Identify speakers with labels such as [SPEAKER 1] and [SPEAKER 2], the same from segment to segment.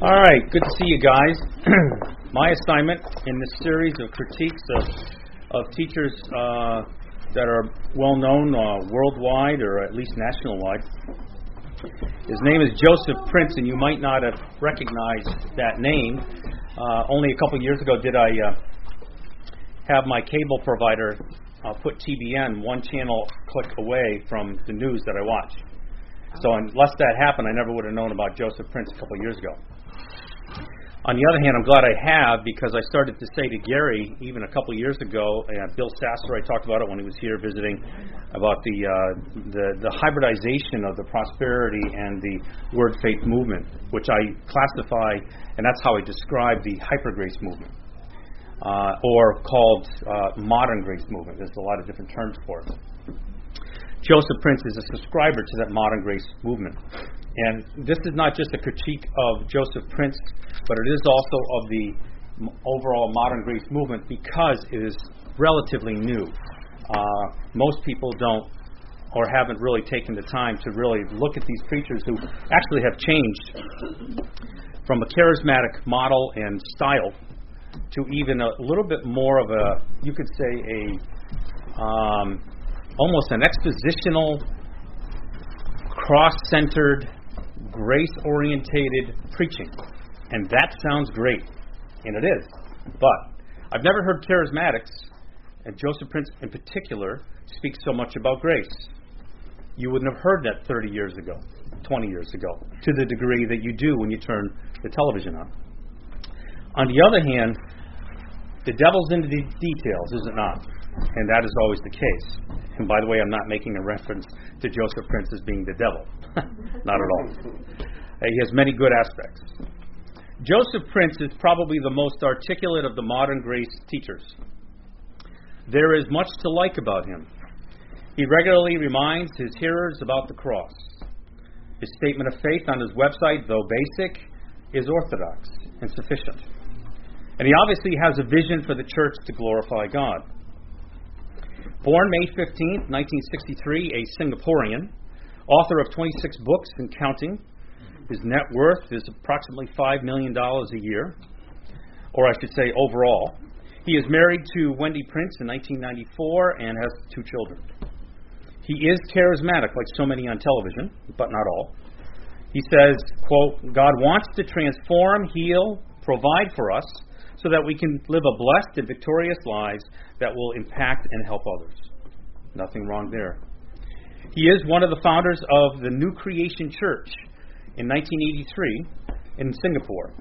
[SPEAKER 1] All right, good to see you guys. My assignment in this series of critiques of, of teachers uh, that are well known uh, worldwide or at least national wide. His name is Joseph Prince, and you might not have recognized that name. Uh, only a couple years ago did I uh, have my cable provider uh, put TBN one channel click away from the news that I watch. So unless that happened, I never would have known about Joseph Prince a couple years ago. On the other hand, I'm glad I have because I started to say to Gary even a couple of years ago, and Bill Sasser, I talked about it when he was here visiting, about the uh, the, the hybridization of the prosperity and the word faith movement, which I classify, and that's how I describe the hyper grace movement, uh, or called uh, modern grace movement. There's a lot of different terms for it. Joseph Prince is a subscriber to that modern grace movement. And this is not just a critique of Joseph Prince, but it is also of the overall modern grace movement because it is relatively new. Uh, most people don't or haven't really taken the time to really look at these preachers who actually have changed from a charismatic model and style to even a little bit more of a, you could say, a um, almost an expositional, cross centered, grace orientated preaching. And that sounds great. And it is. But I've never heard charismatics, and Joseph Prince in particular, speak so much about grace. You wouldn't have heard that 30 years ago, 20 years ago, to the degree that you do when you turn the television on. On the other hand, the devil's into the details, is it not? And that is always the case. And by the way, I'm not making a reference to Joseph Prince as being the devil. not at all. He has many good aspects. Joseph Prince is probably the most articulate of the modern grace teachers. There is much to like about him. He regularly reminds his hearers about the cross. His statement of faith on his website, though basic, is orthodox and sufficient. And he obviously has a vision for the church to glorify God. Born May 15, 1963, a Singaporean, author of 26 books and counting. His net worth is approximately $5 million a year, or I should say overall. He is married to Wendy Prince in 1994 and has two children. He is charismatic, like so many on television, but not all. He says, quote, God wants to transform, heal, provide for us so that we can live a blessed and victorious lives that will impact and help others. Nothing wrong there. He is one of the founders of the New Creation Church in 1983 in Singapore.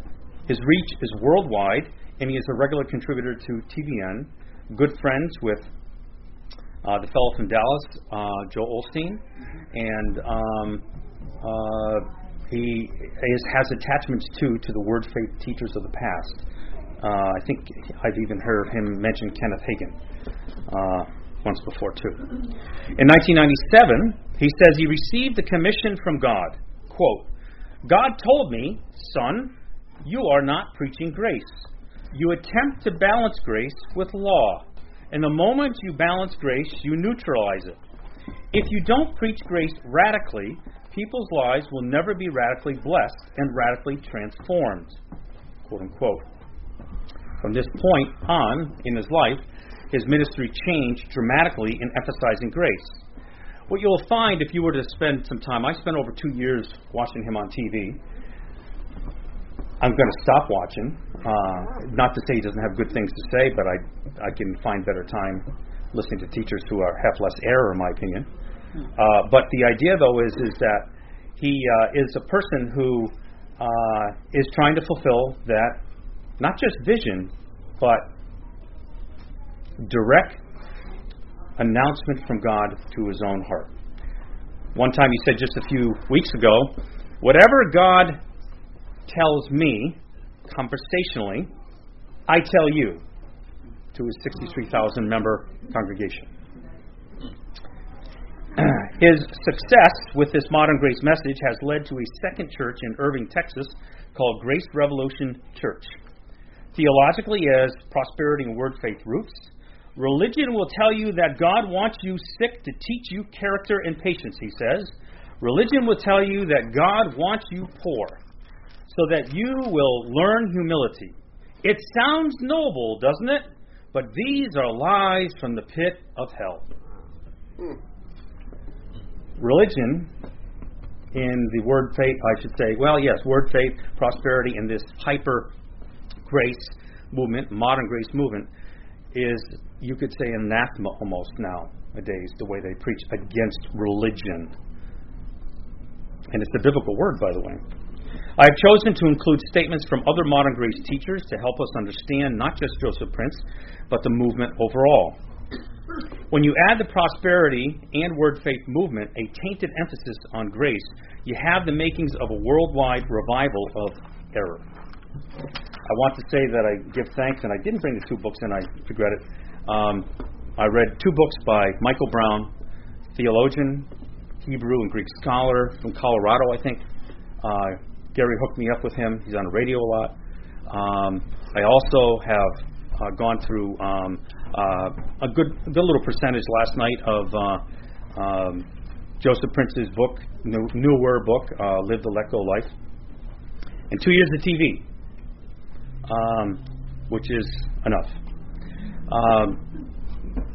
[SPEAKER 1] His reach is worldwide, and he is a regular contributor to TBN, good friends with uh, the fellow from Dallas, uh, Joel Osteen, and um, uh, he is, has attachments too to the Word Faith teachers of the past. Uh, I think I've even heard him mention Kenneth Hagin uh, once before, too. In 1997, he says he received the commission from God. Quote, God told me, son, you are not preaching grace. You attempt to balance grace with law. And the moment you balance grace, you neutralize it. If you don't preach grace radically, people's lives will never be radically blessed and radically transformed. Quote unquote. From this point on in his life, his ministry changed dramatically in emphasizing grace. What you'll find if you were to spend some time, I spent over two years watching him on TV. I'm going to stop watching. Uh, not to say he doesn't have good things to say, but I, I can find better time listening to teachers who are, have less error, in my opinion. Uh, but the idea, though, is is that he uh, is a person who uh, is trying to fulfill that not just vision, but direct announcement from God to his own heart. One time he said just a few weeks ago, Whatever God tells me conversationally, I tell you to his 63,000 member congregation. His success with this modern grace message has led to a second church in Irving, Texas called Grace Revolution Church theologically as prosperity and word faith roots. Religion will tell you that God wants you sick to teach you character and patience, he says. Religion will tell you that God wants you poor. so that you will learn humility. It sounds noble, doesn't it? But these are lies from the pit of hell. Religion, in the word faith, I should say, well, yes, word faith, prosperity, and this hyper grace movement, modern grace movement, is, you could say, anathema almost nowadays, the way they preach against religion. And it's a biblical word, by the way. I have chosen to include statements from other modern grace teachers to help us understand not just Joseph Prince, but the movement overall. When you add the prosperity and word faith movement a tainted emphasis on grace, you have the makings of a worldwide revival of error. I want to say that I give thanks, and I didn't bring the two books, and I regret it. Um, I read two books by Michael Brown, theologian, Hebrew and Greek scholar from Colorado, I think. Uh, Gary hooked me up with him. He's on the radio a lot. Um, I also have uh, gone through um, uh, a good, a good little percentage last night of uh, um, Joseph Prince's book, new, newer book, uh, "Live the Let Go Life," and two years of TV, um, which is enough. Um,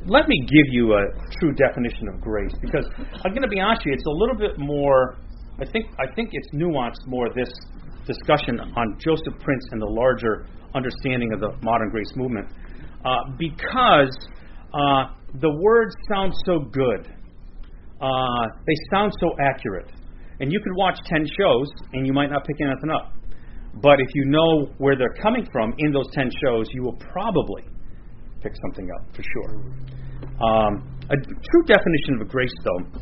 [SPEAKER 1] let me give you a true definition of grace, because I'm going to be honest with you, it's a little bit more. I think I think it's nuanced more this discussion on Joseph Prince and the larger understanding of the modern grace movement uh, because uh, the words sound so good. Uh, they sound so accurate. And you could watch 10 shows and you might not pick anything up. But if you know where they're coming from in those 10 shows, you will probably pick something up for sure. Um, a true definition of a grace, though,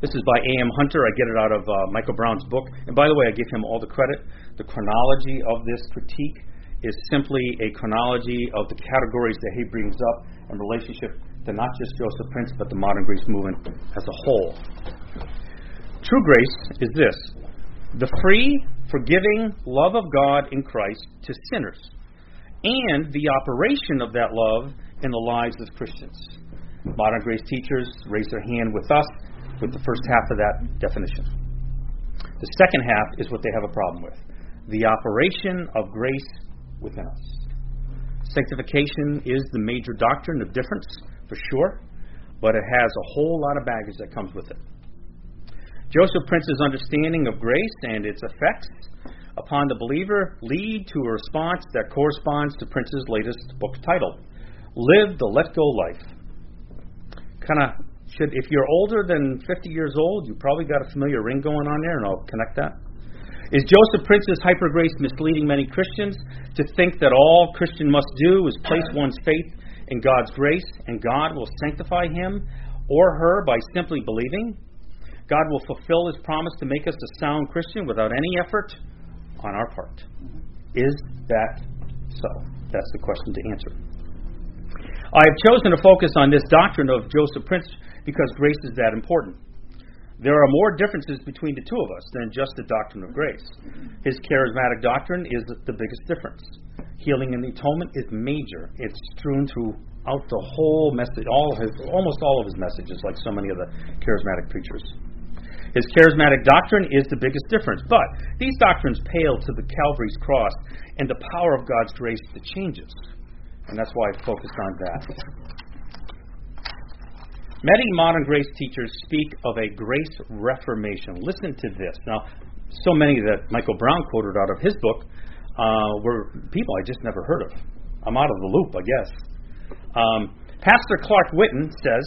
[SPEAKER 1] this is by A.M. Hunter. I get it out of uh, Michael Brown's book. And by the way, I give him all the credit. The chronology of this critique is simply a chronology of the categories that he brings up in relationship to not just Joseph Prince, but the modern grace movement as a whole. True grace is this the free, forgiving love of God in Christ to sinners, and the operation of that love in the lives of Christians. Modern grace teachers raise their hand with us with the first half of that definition. The second half is what they have a problem with the operation of grace within us. Sanctification is the major doctrine of difference, for sure, but it has a whole lot of baggage that comes with it. Joseph Prince's understanding of grace and its effects upon the believer lead to a response that corresponds to Prince's latest book title, Live the Let Go Life. Kind of should, if you're older than 50 years old, you probably got a familiar ring going on there, and I'll connect that. Is Joseph Prince's hyper grace misleading many Christians to think that all Christian must do is place one's faith in God's grace and God will sanctify him or her by simply believing? God will fulfill his promise to make us a sound Christian without any effort on our part. Mm-hmm. Is that so? That's the question to answer. I have chosen to focus on this doctrine of Joseph Prince because grace is that important. There are more differences between the two of us than just the doctrine of grace. His charismatic doctrine is the biggest difference. Healing and the atonement is major. It's strewn throughout the whole message, all his, almost all of his messages, like so many of the charismatic preachers. His charismatic doctrine is the biggest difference, but these doctrines pale to the Calvary's cross and the power of God's grace that changes. And that's why I focused on that. Many modern grace teachers speak of a grace reformation. Listen to this. Now, so many that Michael Brown quoted out of his book uh, were people I just never heard of. I'm out of the loop, I guess. Um, Pastor Clark Whitten says,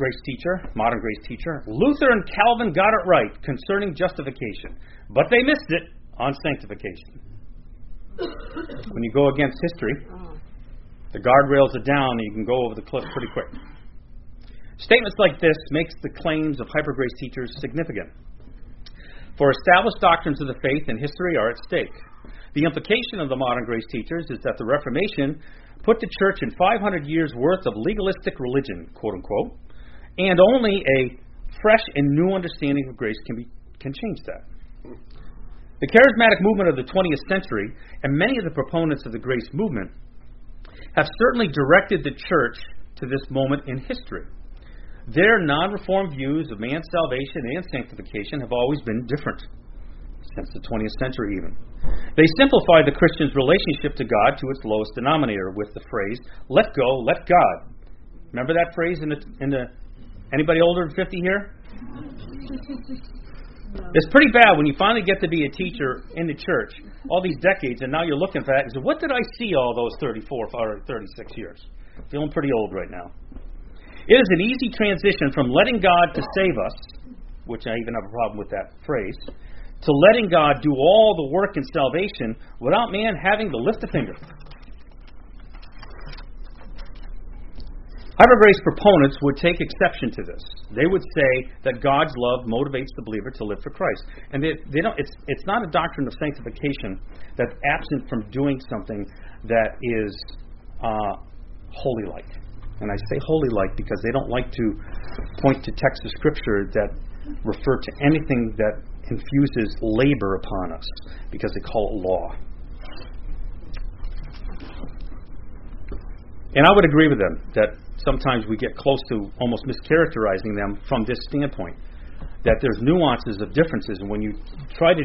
[SPEAKER 1] grace teacher, modern grace teacher, Luther and Calvin got it right concerning justification, but they missed it on sanctification. when you go against history, the guardrails are down and you can go over the cliff pretty quick. Statements like this makes the claims of hypergrace teachers significant. For established doctrines of the faith and history are at stake. The implication of the modern grace teachers is that the Reformation put the church in 500 years worth of legalistic religion, quote unquote, and only a fresh and new understanding of grace can be can change that. The charismatic movement of the 20th century and many of the proponents of the grace movement have certainly directed the church to this moment in history. Their non reformed views of man's salvation and sanctification have always been different. since the 20th century even. They simplify the Christian's relationship to God to its lowest denominator with the phrase, let go, let God. Remember that phrase in the, in the anybody older than 50 here? It's pretty bad when you finally get to be a teacher in the church all these decades, and now you're looking for that and say, "What did I see all those 34 or 36 years?" Feeling pretty old right now. It is an easy transition from letting God to save us, which I even have a problem with that phrase, to letting God do all the work in salvation without man having to lift a finger. Hypergrace proponents would take exception to this. They would say that God's love motivates the believer to live for Christ, and they, they don't. It's it's not a doctrine of sanctification that's absent from doing something that is uh, holy like. And I say holy like because they don't like to point to texts of Scripture that refer to anything that infuses labor upon us because they call it law. And I would agree with them that sometimes we get close to almost mischaracterizing them from this standpoint. That there's nuances of differences, and when you try to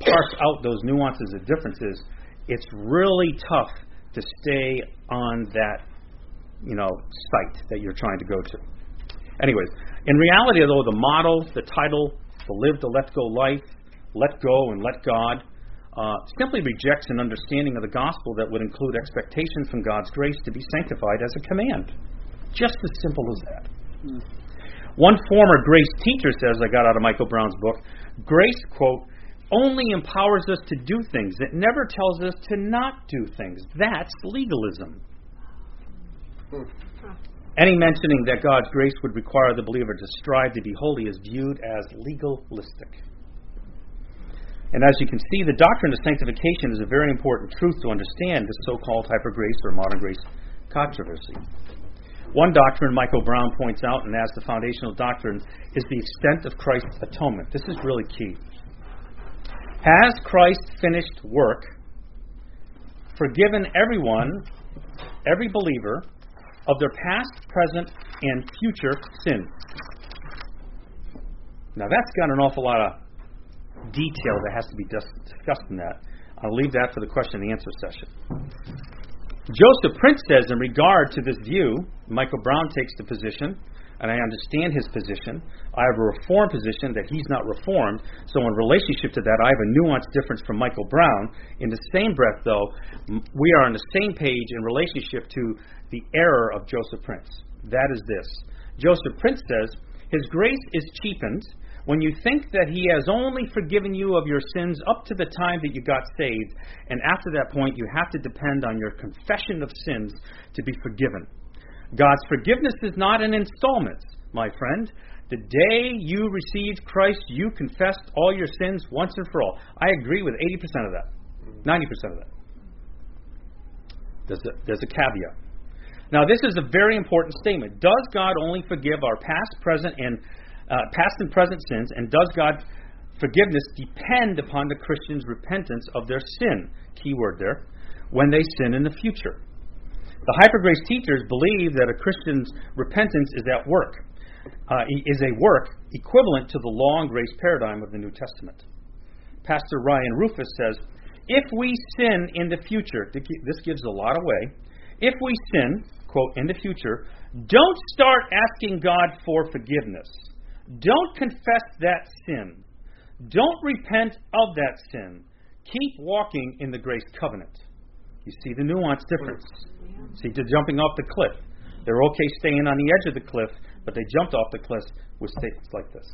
[SPEAKER 1] parse out those nuances of differences, it's really tough to stay on that, you know, site that you're trying to go to. Anyways, in reality, though, the model, the title, the live the let go life, let go and let God, uh, simply rejects an understanding of the gospel that would include expectations from God's grace to be sanctified as a command. Just as simple as that. Mm. One former grace teacher says, I got out of Michael Brown's book, grace, quote, only empowers us to do things. It never tells us to not do things. That's legalism. Mm. Any mentioning that God's grace would require the believer to strive to be holy is viewed as legalistic. And as you can see, the doctrine of sanctification is a very important truth to understand the so called hyper grace or modern grace controversy. One doctrine Michael Brown points out, and as the foundational doctrine, is the extent of Christ's atonement. This is really key. Has Christ finished work forgiven everyone, every believer, of their past, present, and future sins? Now that's got an awful lot of detail that has to be discussed in that. I'll leave that for the question and answer session. Joseph Prince says, in regard to this view, Michael Brown takes the position, and I understand his position. I have a reformed position that he's not reformed. So, in relationship to that, I have a nuanced difference from Michael Brown. In the same breath, though, we are on the same page in relationship to the error of Joseph Prince. That is this Joseph Prince says, His grace is cheapened when you think that He has only forgiven you of your sins up to the time that you got saved, and after that point you have to depend on your confession of sins to be forgiven. God's forgiveness is not an installment, my friend. The day you received Christ, you confessed all your sins once and for all. I agree with 80% of that, 90% of that. There's a, there's a caveat. Now, this is a very important statement. Does God only forgive our past, present, and uh, past and present sins, and does God's forgiveness depend upon the Christian's repentance of their sin? Keyword there. When they sin in the future. The hypergrace teachers believe that a Christian's repentance is at work, uh, is a work equivalent to the law and grace paradigm of the New Testament. Pastor Ryan Rufus says, if we sin in the future, this gives a lot away. If we sin, quote, in the future, don't start asking God for forgiveness. Don't confess that sin. Don't repent of that sin. Keep walking in the grace covenant. You see the nuance difference. See, to jumping off the cliff. They're okay staying on the edge of the cliff, but they jumped off the cliff with statements like this.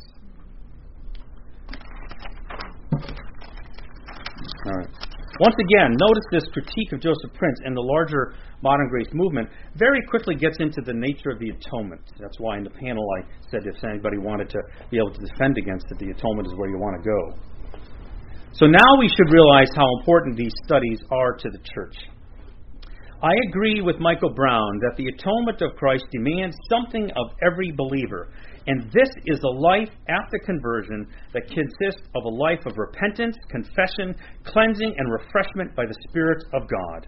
[SPEAKER 1] All right. Once again, notice this critique of Joseph Prince and the larger modern grace movement very quickly gets into the nature of the atonement. That's why in the panel I said if anybody wanted to be able to defend against it, the atonement is where you want to go. So now we should realize how important these studies are to the church. I agree with Michael Brown that the atonement of Christ demands something of every believer, and this is a life after conversion that consists of a life of repentance, confession, cleansing, and refreshment by the Spirit of God.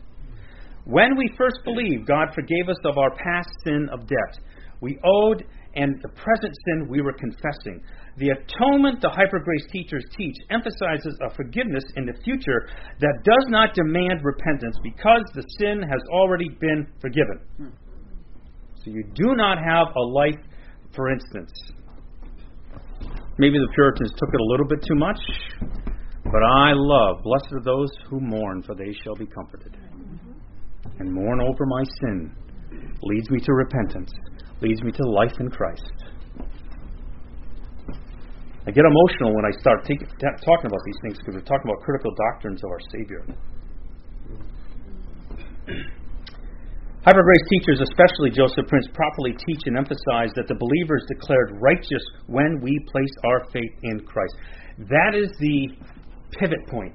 [SPEAKER 1] When we first believed, God forgave us of our past sin of debt. We owed and the present sin we were confessing. The atonement the hyper grace teachers teach emphasizes a forgiveness in the future that does not demand repentance because the sin has already been forgiven. So you do not have a life, for instance. Maybe the Puritans took it a little bit too much, but I love, blessed are those who mourn, for they shall be comforted. And mourn over my sin leads me to repentance, leads me to life in Christ. I get emotional when I start take, talking about these things because we're talking about critical doctrines of our Savior. Hyper grace teachers, especially Joseph Prince, properly teach and emphasize that the believer is declared righteous when we place our faith in Christ. That is the pivot point.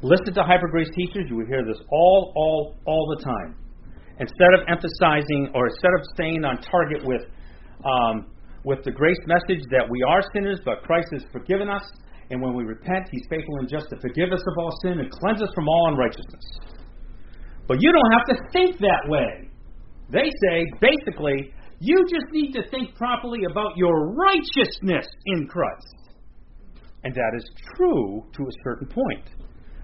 [SPEAKER 1] Listen to hyper grace teachers, you will hear this all, all, all the time. Instead of emphasizing or instead of staying on target with um, with the grace message that we are sinners, but Christ has forgiven us, and when we repent, He's faithful and just to forgive us of all sin and cleanse us from all unrighteousness. But you don't have to think that way. They say, basically, you just need to think properly about your righteousness in Christ. And that is true to a certain point.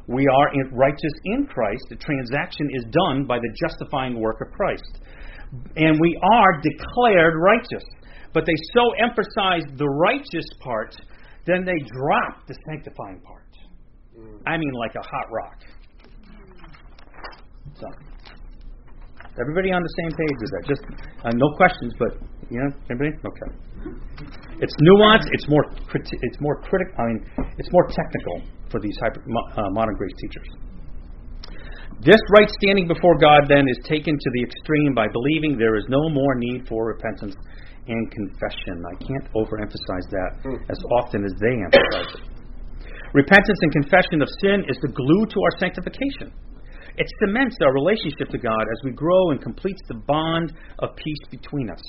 [SPEAKER 1] We are righteous in Christ. The transaction is done by the justifying work of Christ. And we are declared righteous. But they so emphasize the righteous part, then they drop the sanctifying part. I mean, like a hot rock. So, everybody on the same page with that? Just uh, no questions, but you know, everybody? Okay. It's nuanced. It's more. Criti- it's more critical. I mean, it's more technical for these hyper, uh, modern grace teachers. This right standing before God then is taken to the extreme by believing there is no more need for repentance and confession. I can't overemphasize that hmm. as often as they emphasize it. Repentance and confession of sin is the glue to our sanctification. It cements our relationship to God as we grow and completes the bond of peace between us.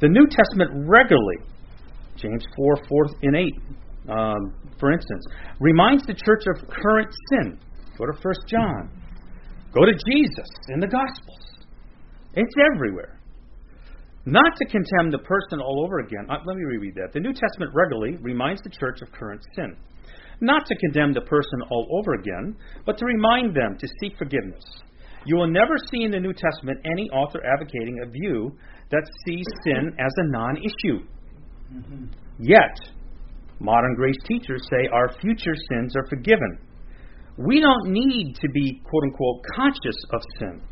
[SPEAKER 1] The New Testament regularly, James 4, 4 and 8, um, for instance, reminds the church of current sin. Go to 1 John. Go to Jesus in the Gospels. It's everywhere. Not to condemn the person all over again. Uh, let me reread that. The New Testament regularly reminds the church of current sin not to condemn the person all over again, but to remind them to seek forgiveness. You will never see in the New Testament any author advocating a view that sees sin as a non issue. Mm-hmm. Yet, modern grace teachers say our future sins are forgiven. We don't need to be, quote unquote, conscious of sin.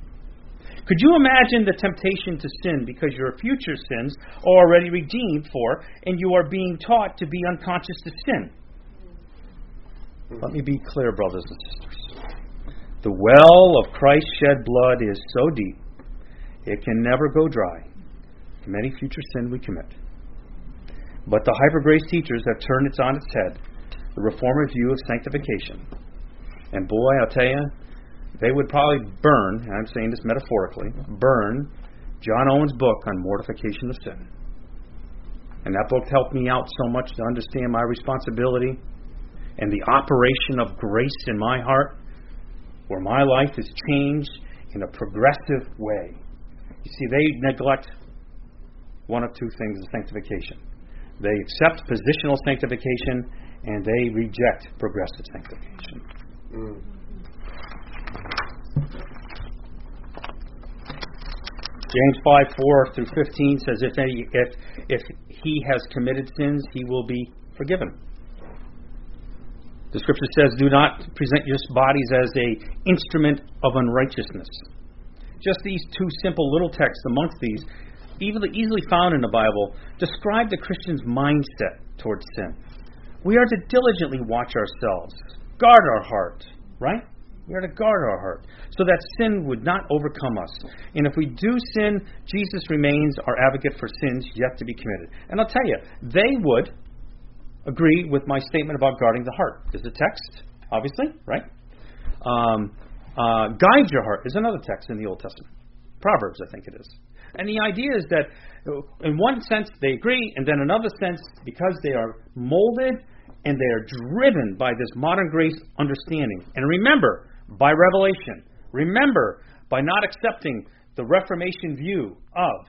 [SPEAKER 1] Could you imagine the temptation to sin because your future sins are already redeemed for and you are being taught to be unconscious to sin? Hmm. Let me be clear, brothers and sisters. The well of Christ's shed blood is so deep, it can never go dry from any future sin we commit. But the hyper grace teachers have turned it on its head, the reformer view of sanctification. And boy, I'll tell you, they would probably burn, and I'm saying this metaphorically, burn John Owen's book on mortification of sin. And that book helped me out so much to understand my responsibility and the operation of grace in my heart, where my life is changed in a progressive way. You see, they neglect one of two things sanctification. They accept positional sanctification and they reject progressive sanctification. Mm. James 5 4 through 15 says, if, any, if, if he has committed sins, he will be forgiven. The scripture says, "Do not present your bodies as a instrument of unrighteousness." Just these two simple little texts amongst these, easily, easily found in the Bible, describe the Christian's mindset towards sin. We are to diligently watch ourselves, guard our heart, right? We are to guard our heart so that sin would not overcome us. And if we do sin, Jesus remains our advocate for sins yet to be committed. And I'll tell you, they would, agree with my statement about guarding the heart. Is a text, obviously, right? Um, uh, guide your heart is another text in the Old Testament. Proverbs, I think it is. And the idea is that, in one sense, they agree, and then another sense, because they are molded and they are driven by this modern grace understanding. And remember, by revelation. Remember, by not accepting the Reformation view of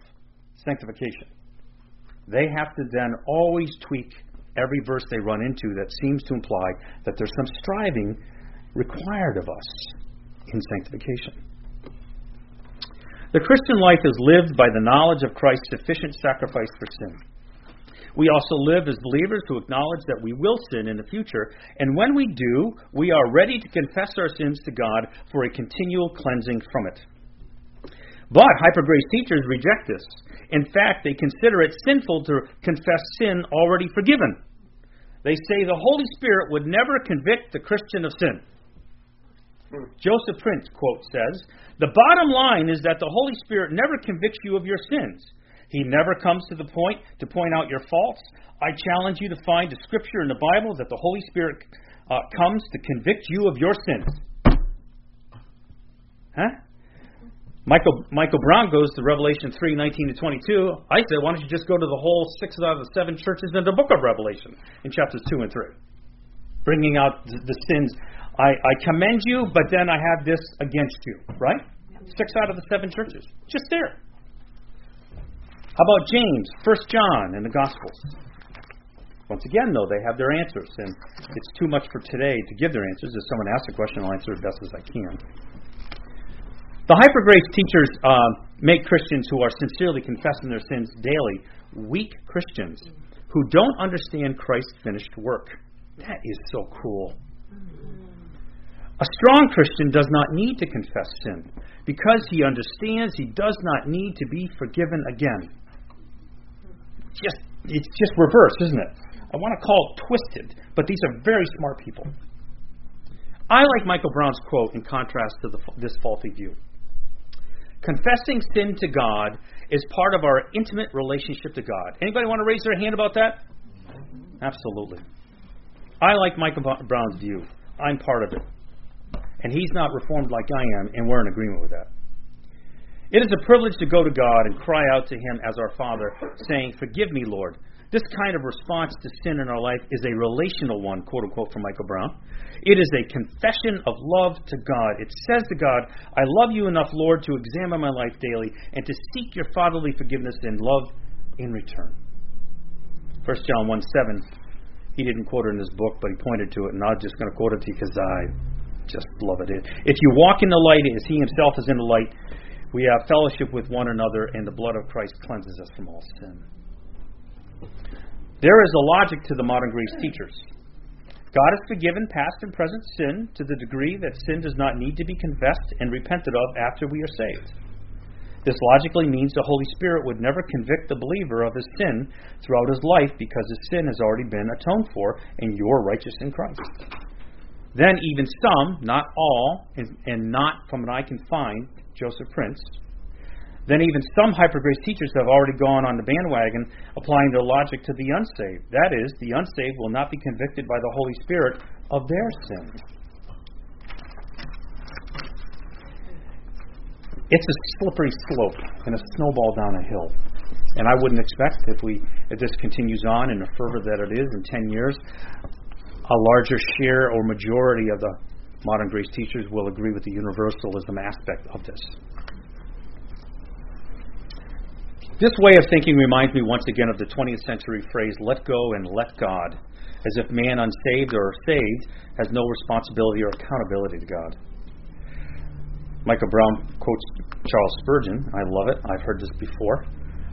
[SPEAKER 1] sanctification. They have to then always tweak every verse they run into that seems to imply that there's some striving required of us in sanctification. The Christian life is lived by the knowledge of Christ's sufficient sacrifice for sin. We also live as believers who acknowledge that we will sin in the future, and when we do, we are ready to confess our sins to God for a continual cleansing from it. But hypergrace teachers reject this. In fact, they consider it sinful to confess sin already forgiven. They say the Holy Spirit would never convict the Christian of sin. Joseph Prince, quote, says, The bottom line is that the Holy Spirit never convicts you of your sins. He never comes to the point to point out your faults. I challenge you to find a scripture in the Bible that the Holy Spirit uh, comes to convict you of your sins. Huh? Michael, Michael Brown goes to Revelation 3 19 to 22. I said, why don't you just go to the whole six out of the seven churches in the book of Revelation in chapters 2 and 3? Bringing out the, the sins. I, I commend you, but then I have this against you, right? Six out of the seven churches. Just there. How about James, First John, and the Gospels? Once again, though, they have their answers, and it's too much for today to give their answers. If someone asks a question, I'll answer as best as I can. The hyper grace teachers uh, make Christians who are sincerely confessing their sins daily weak Christians who don't understand Christ's finished work. That is so cool. A strong Christian does not need to confess sin because he understands he does not need to be forgiven again. Just it's just reverse, isn't it? I want to call it twisted, but these are very smart people. I like Michael Brown's quote in contrast to the, this faulty view. Confessing sin to God is part of our intimate relationship to God. Anybody want to raise their hand about that? Absolutely. I like Michael Brown's view. I'm part of it. And he's not reformed like I am, and we're in agreement with that. It is a privilege to go to God and cry out to Him as our Father, saying, Forgive me, Lord. This kind of response to sin in our life is a relational one, quote unquote, from Michael Brown. It is a confession of love to God. It says to God, I love you enough, Lord, to examine my life daily and to seek your fatherly forgiveness and love in return. 1 John 1 7, he didn't quote it in his book, but he pointed to it, and I'm just going to quote it because I just love it. If you walk in the light as he himself is in the light, we have fellowship with one another, and the blood of Christ cleanses us from all sin. There is a logic to the modern grace teachers. God has forgiven past and present sin to the degree that sin does not need to be confessed and repented of after we are saved. This logically means the Holy Spirit would never convict the believer of his sin throughout his life because his sin has already been atoned for and you're righteous in Christ. Then, even some, not all, and, and not from what I can find, Joseph Prince, then even some hypergrace teachers have already gone on the bandwagon applying their logic to the unsaved. That is, the unsaved will not be convicted by the Holy Spirit of their sins. It's a slippery slope and a snowball down a hill. And I wouldn't expect if we if this continues on in the fervor that it is in ten years, a larger share or majority of the modern grace teachers will agree with the universalism aspect of this. This way of thinking reminds me once again of the 20th century phrase, let go and let God, as if man unsaved or saved has no responsibility or accountability to God. Michael Brown quotes Charles Spurgeon. I love it. I've heard this before.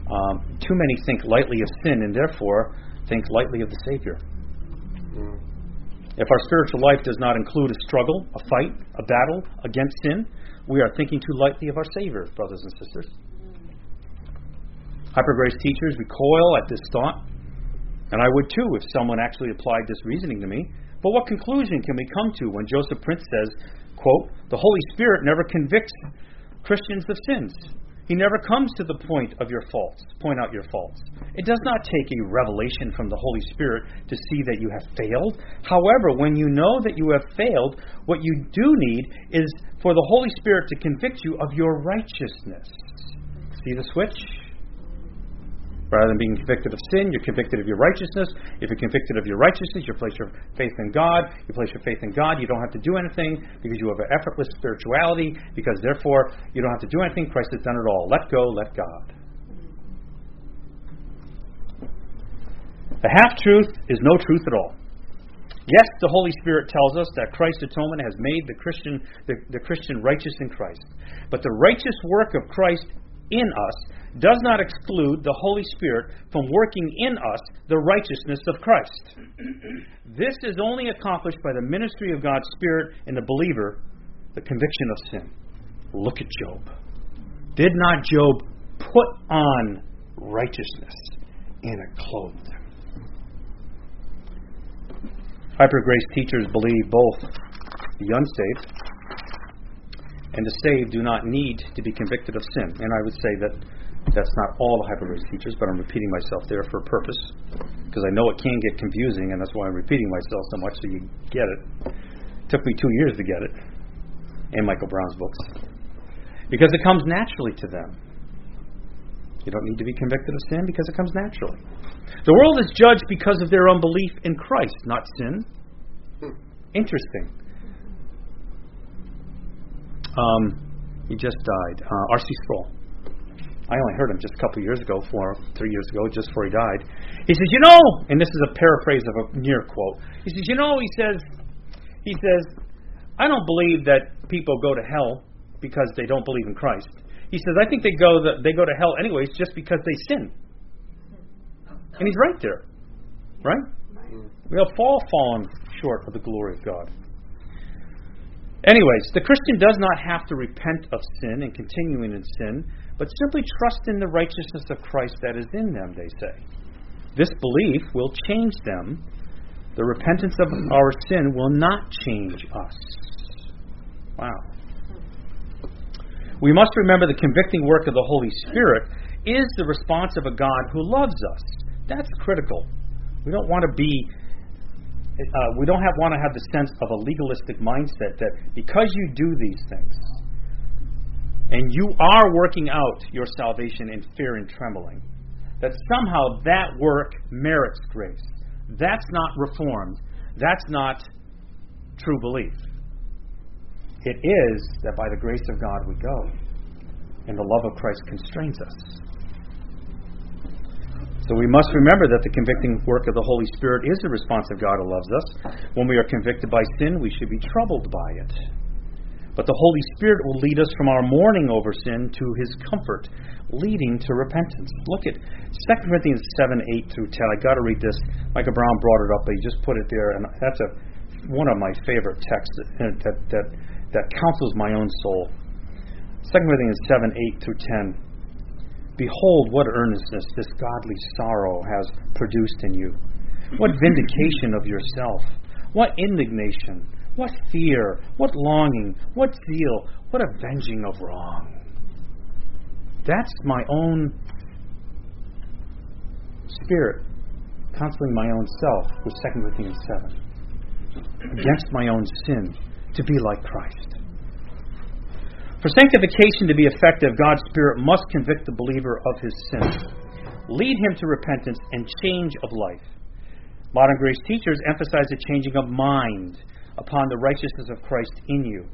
[SPEAKER 1] Um, too many think lightly of sin and therefore think lightly of the Savior. If our spiritual life does not include a struggle, a fight, a battle against sin, we are thinking too lightly of our Savior, brothers and sisters. Hypergrace teachers recoil at this thought, and I would too if someone actually applied this reasoning to me. But what conclusion can we come to when Joseph Prince says, quote, the Holy Spirit never convicts Christians of sins. He never comes to the point of your faults, point out your faults. It does not take a revelation from the Holy Spirit to see that you have failed. However, when you know that you have failed, what you do need is for the Holy Spirit to convict you of your righteousness. See the switch? Rather than being convicted of sin, you're convicted of your righteousness. If you're convicted of your righteousness, you place your faith in God. You place your faith in God. You don't have to do anything because you have an effortless spirituality, because therefore you don't have to do anything. Christ has done it all. Let go, let God. The half truth is no truth at all. Yes, the Holy Spirit tells us that Christ's atonement has made the Christian, the, the Christian righteous in Christ. But the righteous work of Christ in us does not exclude the Holy Spirit from working in us the righteousness of Christ. this is only accomplished by the ministry of God's Spirit in the believer, the conviction of sin. Look at Job. Did not Job put on righteousness and it clothed him? Hyper grace teachers believe both the unsaved and the saved do not need to be convicted of sin. And I would say that that's not all the hyper grace teachers, but I'm repeating myself there for a purpose because I know it can get confusing, and that's why I'm repeating myself so much so you get it. It took me two years to get it in Michael Brown's books because it comes naturally to them. You don't need to be convicted of sin because it comes naturally. The world is judged because of their unbelief in Christ, not sin. Interesting. Um, he just died. Uh, R.C. Sproul. I only heard him just a couple years ago, four, three years ago, just before he died. He says, "You know," and this is a paraphrase of a near quote. He says, "You know," he says, he says, "I don't believe that people go to hell because they don't believe in Christ. He says, I think they go the, they go to hell anyways just because they sin. And he's right there. Right? We have all fallen short of the glory of God. Anyways, the Christian does not have to repent of sin and continuing in sin, but simply trust in the righteousness of Christ that is in them, they say. This belief will change them. The repentance of our sin will not change us. Wow. We must remember the convicting work of the Holy Spirit is the response of a God who loves us. That's critical. We don't want to be uh, we don't have, want to have the sense of a legalistic mindset that because you do these things and you are working out your salvation in fear and trembling, that somehow that work merits grace. That's not reformed. That's not true belief. It is that by the grace of God we go, and the love of Christ constrains us. So we must remember that the convicting work of the Holy Spirit is the response of God who loves us. When we are convicted by sin, we should be troubled by it. But the Holy Spirit will lead us from our mourning over sin to his comfort, leading to repentance. Look at 2 Corinthians 7 8 through 10. i got to read this. Michael Brown brought it up, but he just put it there, and that's a one of my favorite texts that, that, that that counsels my own soul. 2 Corinthians 7 8 through 10. Behold, what earnestness this godly sorrow has produced in you. What vindication of yourself. What indignation. What fear. What longing. What zeal. What avenging of wrong. That's my own spirit counseling my own self with 2 Corinthians 7 against my own sin to be like Christ. For sanctification to be effective, God's Spirit must convict the believer of his sin, lead him to repentance and change of life. Modern grace teachers emphasize the changing of mind upon the righteousness of Christ in you,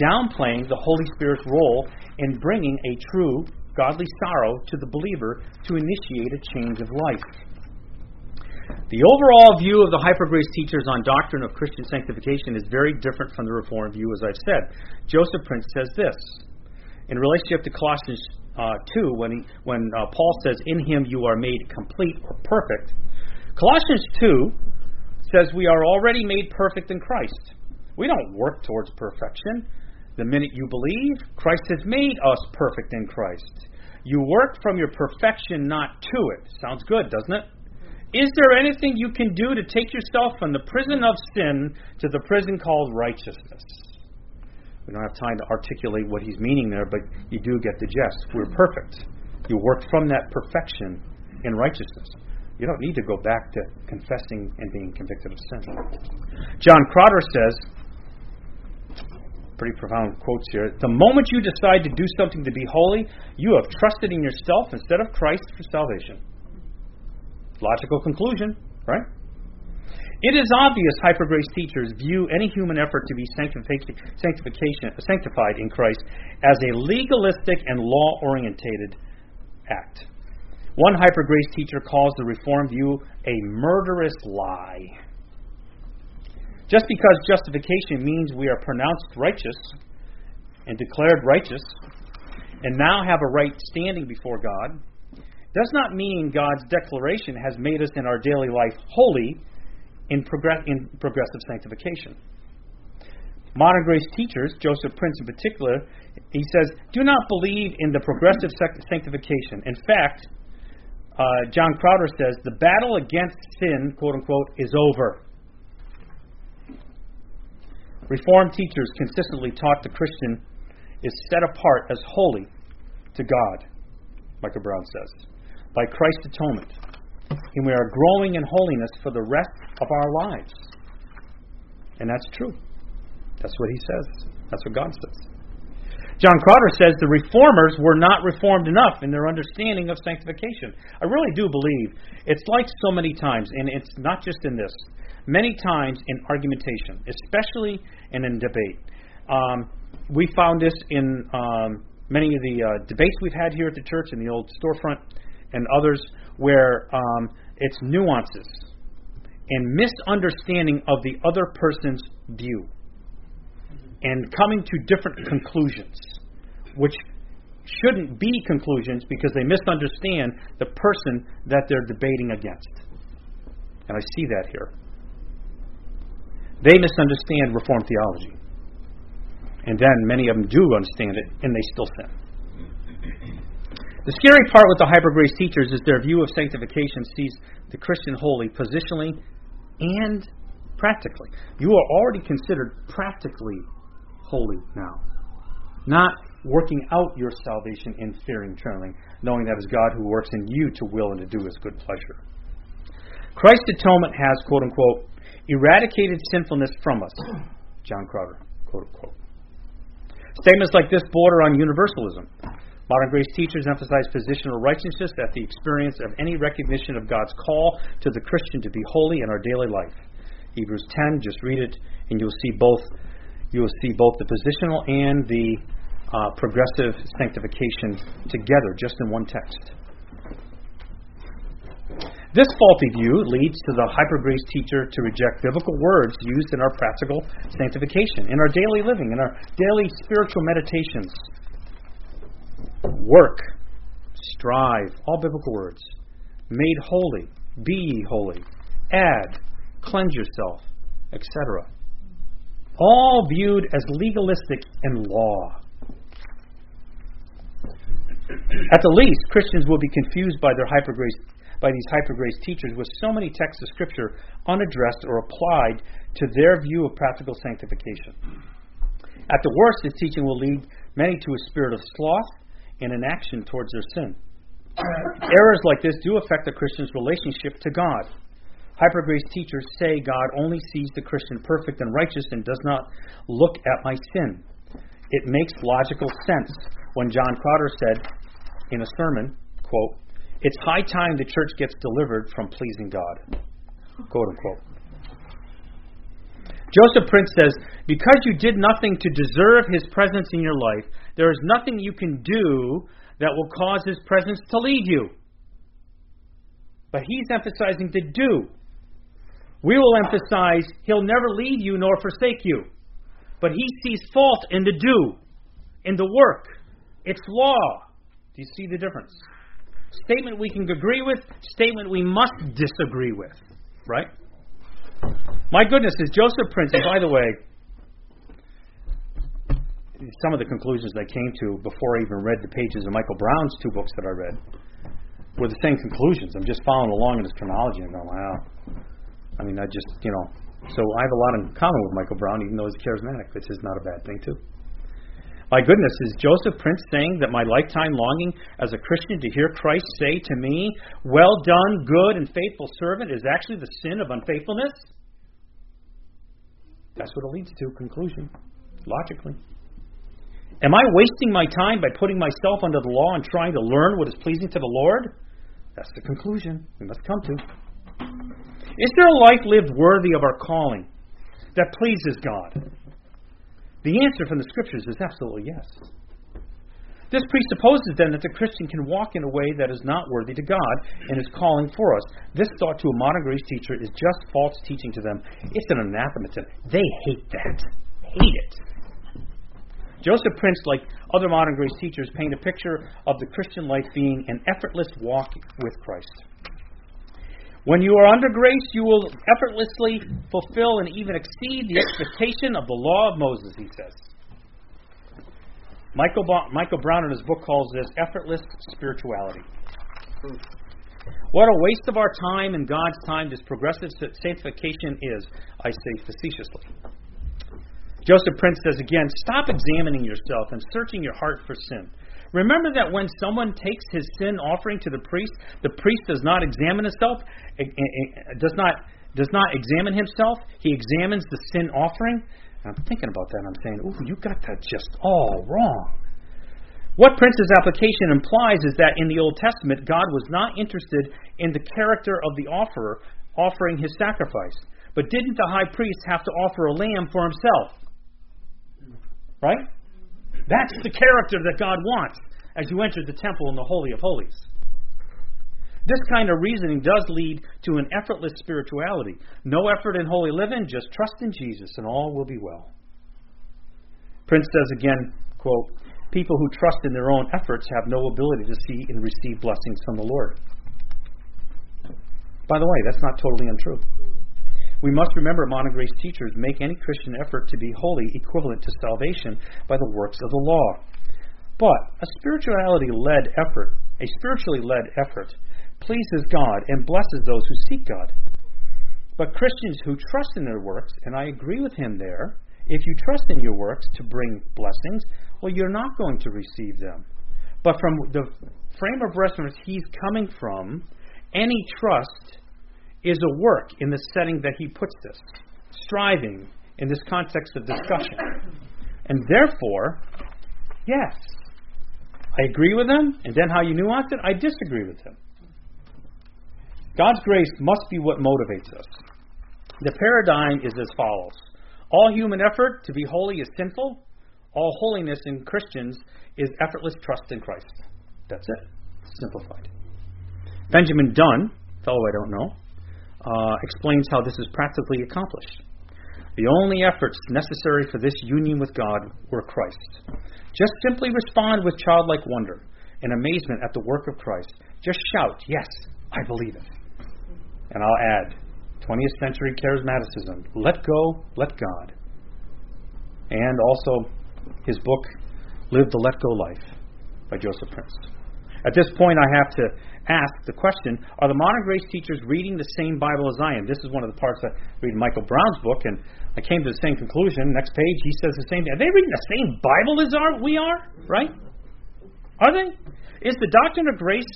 [SPEAKER 1] downplaying the Holy Spirit's role in bringing a true godly sorrow to the believer to initiate a change of life. The overall view of the hypergrace teachers on doctrine of Christian sanctification is very different from the Reformed view, as I've said. Joseph Prince says this in relationship to Colossians uh, 2, when, he, when uh, Paul says, In him you are made complete or perfect. Colossians 2 says we are already made perfect in Christ. We don't work towards perfection. The minute you believe, Christ has made us perfect in Christ. You work from your perfection, not to it. Sounds good, doesn't it? Is there anything you can do to take yourself from the prison of sin to the prison called righteousness? We don't have time to articulate what he's meaning there, but you do get the gist. We're perfect. You work from that perfection in righteousness. You don't need to go back to confessing and being convicted of sin. John Crowder says, pretty profound quotes here. The moment you decide to do something to be holy, you have trusted in yourself instead of Christ for salvation. Logical conclusion, right? It is obvious hypergrace teachers view any human effort to be sanctification, sanctified in Christ as a legalistic and law orientated act. One hyper grace teacher calls the reform view a murderous lie. Just because justification means we are pronounced righteous and declared righteous and now have a right standing before God does not mean God's declaration has made us in our daily life holy in, progress, in progressive sanctification. Modern grace teachers, Joseph Prince in particular, he says, do not believe in the progressive sanctification. In fact, uh, John Crowder says, the battle against sin, quote unquote, is over. Reformed teachers consistently taught the Christian is set apart as holy to God, Michael Brown says, by Christ's atonement. And we are growing in holiness for the rest of our lives. And that's true. That's what he says. That's what God says. John Crowder says the reformers were not reformed enough in their understanding of sanctification. I really do believe it's like so many times, and it's not just in this, many times in argumentation, especially and in debate. Um, we found this in um, many of the uh, debates we've had here at the church, in the old storefront, and others, where um, it's nuances and misunderstanding of the other person's view and coming to different conclusions, which shouldn't be conclusions because they misunderstand the person that they're debating against. And I see that here. They misunderstand Reformed theology. And then many of them do understand it, and they still sin. The scary part with the hyper grace teachers is their view of sanctification sees the Christian holy positionally and practically. You are already considered practically holy now. Not working out your salvation in fearing trembling, knowing that it is God who works in you to will and to do his good pleasure. Christ's atonement has, quote unquote, eradicated sinfulness from us. John Crowder, quote unquote. Statements like this border on universalism. Modern grace teachers emphasize positional righteousness at the experience of any recognition of God's call to the Christian to be holy in our daily life. Hebrews 10, just read it, and you'll see both you will see both the positional and the uh, progressive sanctification together, just in one text. This faulty view leads to the hypergrace teacher to reject biblical words used in our practical sanctification, in our daily living, in our daily spiritual meditations. Work, strive, all biblical words. Made holy, be ye holy, add, cleanse yourself, etc all viewed as legalistic and law. At the least, Christians will be confused by their hypergrace by these hypergrace teachers with so many texts of scripture unaddressed or applied to their view of practical sanctification. At the worst, this teaching will lead many to a spirit of sloth and inaction towards their sin. Errors like this do affect the Christian's relationship to God. Hypergrace teachers say God only sees the Christian perfect and righteous and does not look at my sin. It makes logical sense when John Crowder said in a sermon, quote, It's high time the church gets delivered from pleasing God. Quote unquote. Joseph Prince says, Because you did nothing to deserve his presence in your life, there is nothing you can do that will cause his presence to leave you. But he's emphasizing to do. We will emphasize he'll never leave you nor forsake you. But he sees fault in the do, in the work. It's law. Do you see the difference? Statement we can agree with, statement we must disagree with. Right? My goodness, is Joseph Prince, and by the way, some of the conclusions I came to before I even read the pages of Michael Brown's two books that I read were the same conclusions. I'm just following along in his chronology and going, wow. I mean, I just, you know, so I have a lot in common with Michael Brown, even though he's charismatic, which is not a bad thing, too. My goodness, is Joseph Prince saying that my lifetime longing as a Christian to hear Christ say to me, Well done, good and faithful servant, is actually the sin of unfaithfulness? That's what it leads to, conclusion, logically. Am I wasting my time by putting myself under the law and trying to learn what is pleasing to the Lord? That's the conclusion we must come to. Is there a life lived worthy of our calling that pleases God? The answer from the scriptures is absolutely yes. This presupposes then that the Christian can walk in a way that is not worthy to God and is calling for us. This thought to a modern grace teacher is just false teaching to them. It's an anathema to them. They hate that. Hate it. Joseph Prince, like other modern grace teachers, paint a picture of the Christian life being an effortless walk with Christ. When you are under grace, you will effortlessly fulfill and even exceed the expectation of the law of Moses, he says. Michael, ba- Michael Brown in his book calls this effortless spirituality. What a waste of our time and God's time this progressive sanctification is, I say facetiously. Joseph Prince says again, stop examining yourself and searching your heart for sin. Remember that when someone takes his sin offering to the priest, the priest does not examine himself, eh, eh, eh, does not does not examine himself. He examines the sin offering. I'm thinking about that I'm saying, ooh, you got that just all wrong. What Prince's application implies is that in the Old Testament, God was not interested in the character of the offerer offering his sacrifice. But didn't the high priest have to offer a lamb for himself? Right? That's the character that God wants as you enter the temple in the Holy of Holies. This kind of reasoning does lead to an effortless spirituality. No effort in holy living, just trust in Jesus and all will be well. Prince says again, quote, people who trust in their own efforts have no ability to see and receive blessings from the Lord. By the way, that's not totally untrue. We must remember modern grace teachers make any Christian effort to be holy equivalent to salvation by the works of the law. But a spirituality led effort, a spiritually led effort, pleases God and blesses those who seek God. But Christians who trust in their works, and I agree with him there, if you trust in your works to bring blessings, well, you're not going to receive them. But from the frame of reference he's coming from, any trust is a work in the setting that he puts this, striving in this context of discussion. And therefore, yes, I agree with him, and then how you nuance it, I disagree with him. God's grace must be what motivates us. The paradigm is as follows All human effort to be holy is sinful, all holiness in Christians is effortless trust in Christ. That's it. Simplified. Benjamin Dunn, fellow I don't know, uh, explains how this is practically accomplished. The only efforts necessary for this union with God were Christ. Just simply respond with childlike wonder and amazement at the work of Christ. Just shout, Yes, I believe it. And I'll add 20th century charismaticism let go, let God. And also his book, Live the Let Go Life by Joseph Prince. At this point, I have to ask the question Are the modern grace teachers reading the same Bible as I am? This is one of the parts I read in Michael Brown's book, and I came to the same conclusion. Next page, he says the same thing. Are they reading the same Bible as are, we are? Right? Are they? Is the doctrine of grace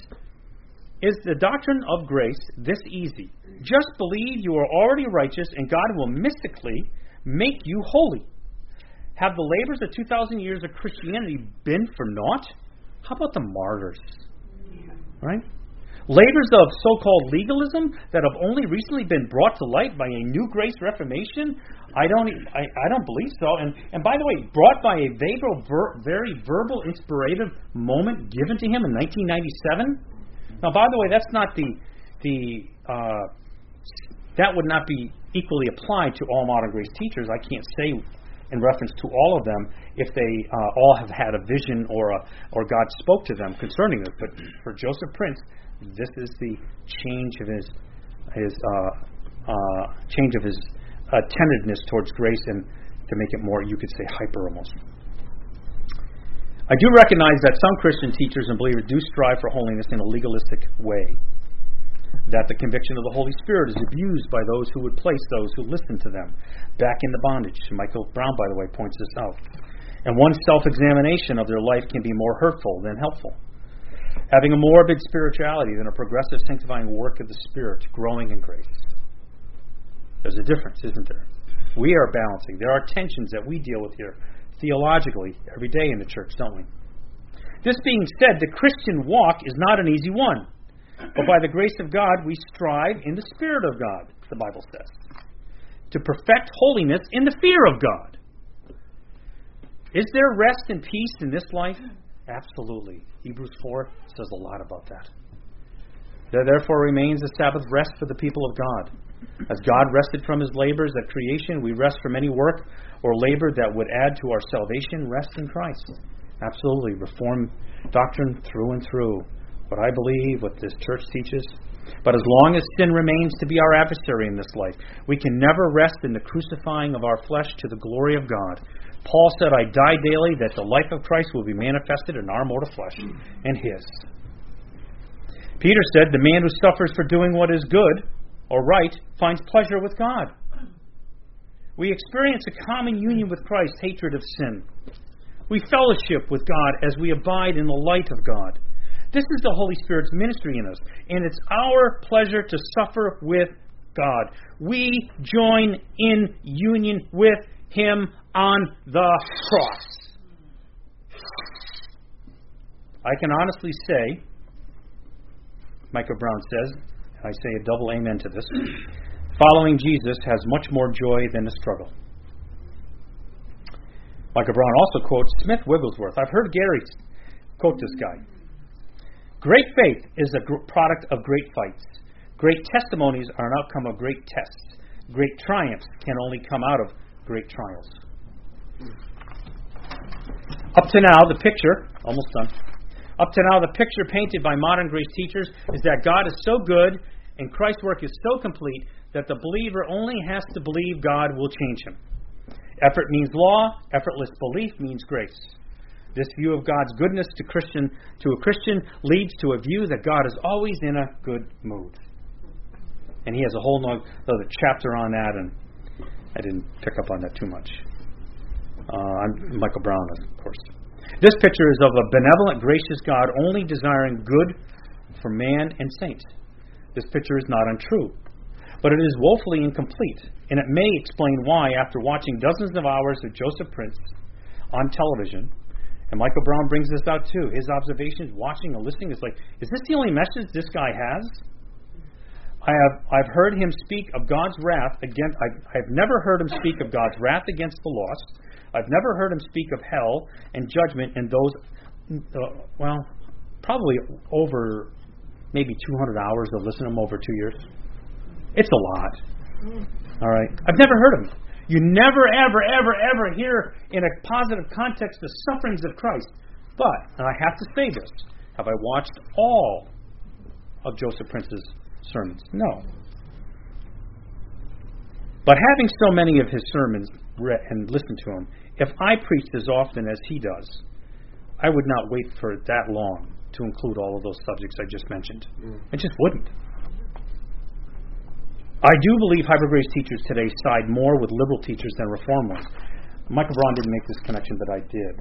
[SPEAKER 1] is the doctrine of grace this easy? Just believe you are already righteous and God will mystically make you holy. Have the labors of 2,000 years of Christianity been for naught? How about the martyrs? Right? Labors of so called legalism that have only recently been brought to light by a new grace reformation? I don't, I, I don't believe so. And, and by the way, brought by a verbal, ver, very verbal, inspirative moment given to him in 1997? Now, by the way, that's not the, the uh, that would not be equally applied to all modern grace teachers. I can't say in reference to all of them if they uh, all have had a vision or a, or God spoke to them concerning this. But for Joseph Prince, this is the change of his his uh, uh, change of his attentiveness towards grace and to make it more, you could say, hyper almost. I do recognize that some Christian teachers and believers do strive for holiness in a legalistic way that the conviction of the Holy Spirit is abused by those who would place those who listen to them back into bondage. Michael Brown, by the way, points this out. And one self examination of their life can be more hurtful than helpful. Having a morbid spirituality than a progressive sanctifying work of the Spirit, growing in grace. There's a difference, isn't there? We are balancing. There are tensions that we deal with here theologically every day in the church, don't we? This being said, the Christian walk is not an easy one. But by the grace of God, we strive in the Spirit of God, the Bible says, to perfect holiness in the fear of God. Is there rest and peace in this life? Absolutely. Hebrews 4 says a lot about that. There therefore remains a Sabbath rest for the people of God. As God rested from his labors at creation, we rest from any work or labor that would add to our salvation. Rest in Christ. Absolutely. Reform doctrine through and through. What I believe, what this church teaches. But as long as sin remains to be our adversary in this life, we can never rest in the crucifying of our flesh to the glory of God. Paul said, I die daily that the life of Christ will be manifested in our mortal flesh and his. Peter said, The man who suffers for doing what is good or right finds pleasure with God. We experience a common union with Christ, hatred of sin. We fellowship with God as we abide in the light of God. This is the Holy Spirit's ministry in us, and it's our pleasure to suffer with God. We join in union with Him on the cross. I can honestly say, Michael Brown says, I say a double amen to this, following Jesus has much more joy than the struggle. Michael Brown also quotes Smith Wigglesworth. I've heard Gary quote this guy. Great faith is a gr- product of great fights. Great testimonies are an outcome of great tests. Great triumphs can only come out of great trials. Up to now, the picture, almost done. Up to now, the picture painted by modern grace teachers is that God is so good and Christ's work is so complete that the believer only has to believe God will change him. Effort means law, effortless belief means grace. This view of God's goodness to Christian to a Christian leads to a view that God is always in a good mood. And he has a whole other chapter on that, and I didn't pick up on that too much. Uh, I'm Michael Brown, of course. This picture is of a benevolent, gracious God only desiring good for man and saints. This picture is not untrue, but it is woefully incomplete, and it may explain why, after watching dozens of hours of Joseph Prince on television, and Michael Brown brings this out too. His observations, watching and listening, is like, is this the only message this guy has? I have I've heard him speak of God's wrath against. I've, never heard him speak of God's wrath against the lost. I've never heard him speak of hell and judgment and those. Uh, well, probably over maybe 200 hours of listening to him over two years. It's a lot. All right, I've never heard him. You never, ever, ever, ever hear in a positive context the sufferings of Christ. But, and I have to say this, have I watched all of Joseph Prince's sermons? No. But having so many of his sermons read and listened to him, if I preached as often as he does, I would not wait for that long to include all of those subjects I just mentioned. Mm. I just wouldn't. I do believe Hyper Grace teachers today side more with liberal teachers than reform ones. Michael Brown didn't make this connection, but I did.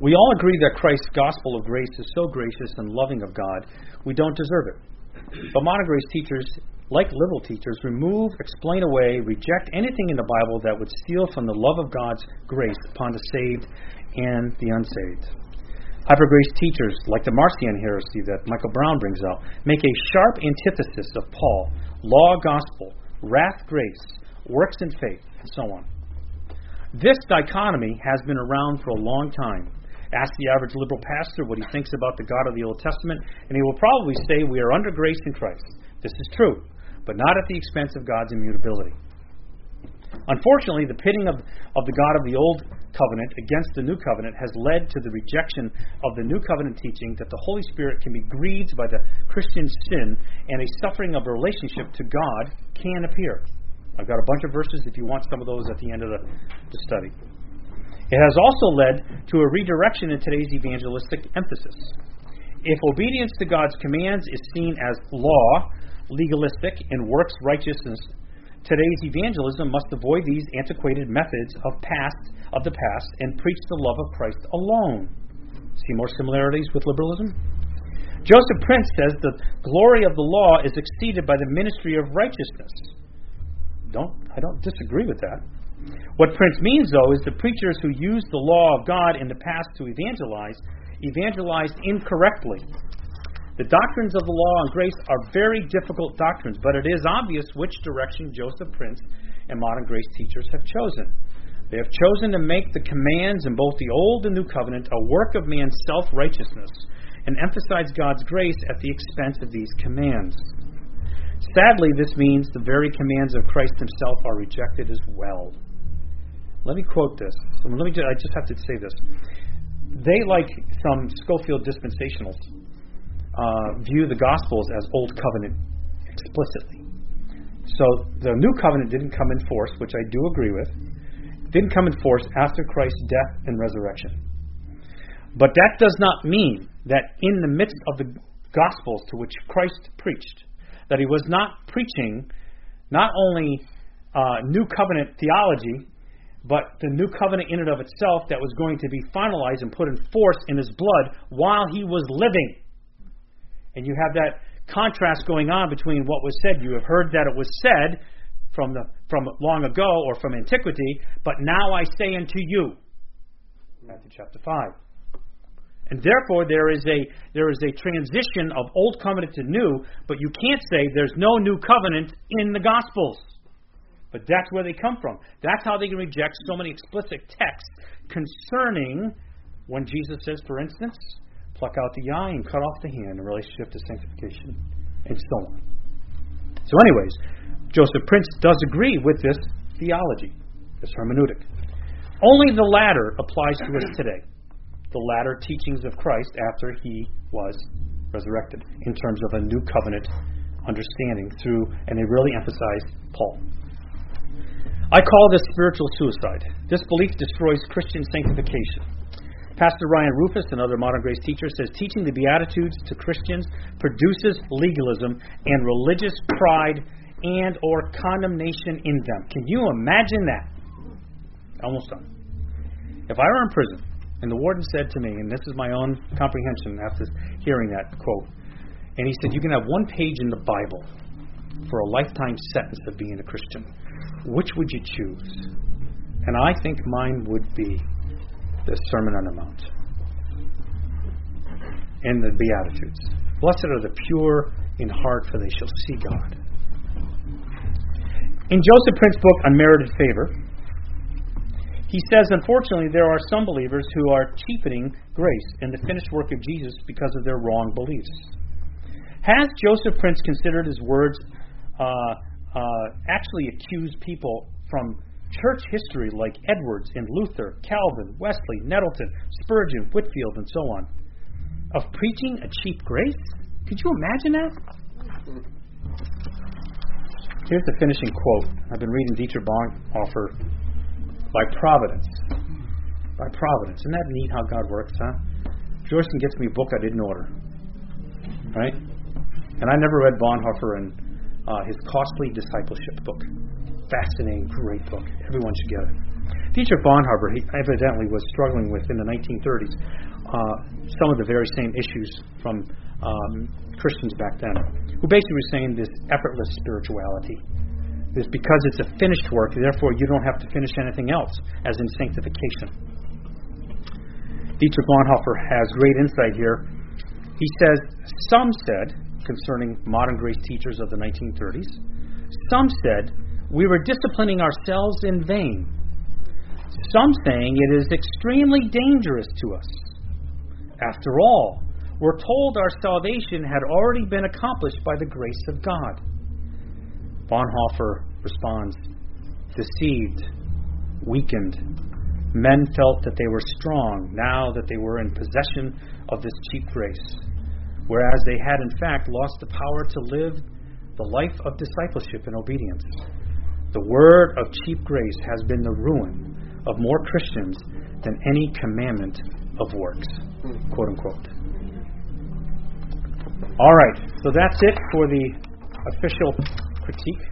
[SPEAKER 1] We all agree that Christ's gospel of grace is so gracious and loving of God, we don't deserve it. But modern grace teachers, like liberal teachers, remove, explain away, reject anything in the Bible that would steal from the love of God's grace upon the saved and the unsaved. Hypergrace teachers, like the Marcion heresy that Michael Brown brings out, make a sharp antithesis of Paul, law gospel, wrath grace, works and faith, and so on. This dichotomy has been around for a long time. Ask the average liberal pastor what he thinks about the God of the Old Testament, and he will probably say we are under grace in Christ. This is true, but not at the expense of God's immutability. Unfortunately, the pitting of, of the God of the Old Covenant against the New Covenant has led to the rejection of the New Covenant teaching that the Holy Spirit can be grieved by the Christian's sin and a suffering of relationship to God can appear. I've got a bunch of verses if you want some of those at the end of the, the study. It has also led to a redirection in today's evangelistic emphasis. If obedience to God's commands is seen as law, legalistic, and works righteousness Today's evangelism must avoid these antiquated methods of past of the past and preach the love of Christ alone. See more similarities with liberalism? Joseph Prince says the glory of the law is exceeded by the ministry of righteousness. Don't I don't disagree with that. What Prince means though is the preachers who used the law of God in the past to evangelize evangelized incorrectly the doctrines of the law and grace are very difficult doctrines, but it is obvious which direction Joseph Prince and modern grace teachers have chosen. They have chosen to make the commands in both the Old and New Covenant a work of man's self righteousness and emphasize God's grace at the expense of these commands. Sadly, this means the very commands of Christ himself are rejected as well. Let me quote this. Let me. I just have to say this. They, like some Scofield dispensationals, uh, view the Gospels as Old Covenant explicitly. So the New Covenant didn't come in force, which I do agree with. Didn't come in force after Christ's death and resurrection. But that does not mean that in the midst of the Gospels to which Christ preached, that he was not preaching not only uh, new covenant theology, but the new covenant in and of itself that was going to be finalized and put in force in his blood while he was living. And you have that contrast going on between what was said. You have heard that it was said from the from long ago or from antiquity, but now I say unto you. Matthew chapter five. And therefore there is a there is a transition of old covenant to new, but you can't say there's no new covenant in the gospels. But that's where they come from. That's how they can reject so many explicit texts concerning when Jesus says, for instance, pluck out the eye and cut off the hand in relationship to sanctification, and so on. So, anyways, Joseph Prince does agree with this theology, this hermeneutic. Only the latter applies to us today the latter teachings of Christ after he was resurrected in terms of a new covenant understanding through, and they really emphasize Paul. I call this spiritual suicide. This belief destroys Christian sanctification. Pastor Ryan Rufus, another modern grace teacher, says teaching the Beatitudes to Christians produces legalism and religious pride and or condemnation in them. Can you imagine that? Almost done. If I were in prison and the warden said to me, and this is my own comprehension after hearing that quote, and he said, You can have one page in the Bible for a lifetime sentence of being a Christian. Which would you choose? And I think mine would be the Sermon on the Mount and the Beatitudes. Blessed are the pure in heart, for they shall see God. In Joseph Prince's book, Unmerited Favor, he says, unfortunately, there are some believers who are cheapening grace and the finished work of Jesus because of their wrong beliefs. Has Joseph Prince considered his words uh, uh, actually accuse people from church history like Edwards and Luther, Calvin, Wesley, Nettleton, Spurgeon, Whitefield, and so on, of preaching a cheap grace? Could you imagine that? Here's the finishing quote. I've been reading Dietrich Bonhoeffer by providence. By providence. Isn't that neat how God works, huh? Joycean gets me a book I didn't order. Right? And I never read Bonhoeffer and uh, his Costly Discipleship book. Fascinating, great book. Everyone should get it. Dietrich Bonhoeffer, he evidently was struggling with in the 1930s uh, some of the very same issues from um, Christians back then, who basically were saying this effortless spirituality is because it's a finished work, therefore you don't have to finish anything else, as in sanctification. Dietrich Bonhoeffer has great insight here. He says, Some said, concerning modern grace teachers of the 1930s, some said we were disciplining ourselves in vain. Some saying it is extremely dangerous to us. After all, we're told our salvation had already been accomplished by the grace of God. Bonhoeffer responds deceived, weakened. Men felt that they were strong now that they were in possession of this cheap grace, whereas they had in fact lost the power to live the life of discipleship and obedience. The word of cheap grace has been the ruin of more Christians than any commandment of works. Quote unquote. All right, so that's it for the official critique.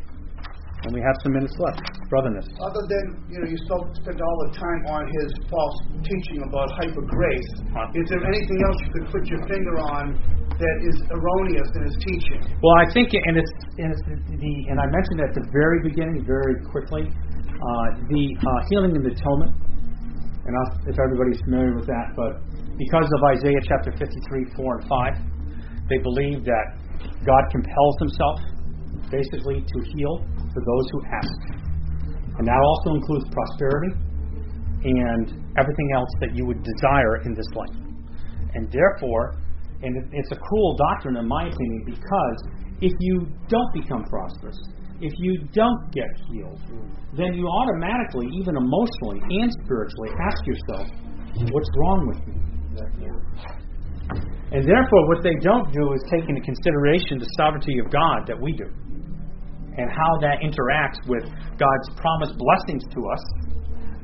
[SPEAKER 1] And we have some minutes left. Brotherness.
[SPEAKER 2] Other than, you know, you spent all the time on his false teaching about hyper grace, is there anything else you could put your finger on that is erroneous in his teaching?
[SPEAKER 1] Well, I think, and it's, and it's the, and I mentioned at the very beginning, very quickly, uh, the uh, healing and the atonement. And I'll, if everybody's familiar with that, but because of Isaiah chapter 53, 4 and 5, they believe that God compels himself basically to heal for those who ask. And that also includes prosperity and everything else that you would desire in this life. And therefore, and it's a cruel doctrine in my opinion because if you don't become prosperous, if you don't get healed, then you automatically, even emotionally and spiritually, ask yourself, what's wrong with me? And therefore, what they don't do is take into consideration the sovereignty of God that we do and how that interacts with God's promised blessings to us.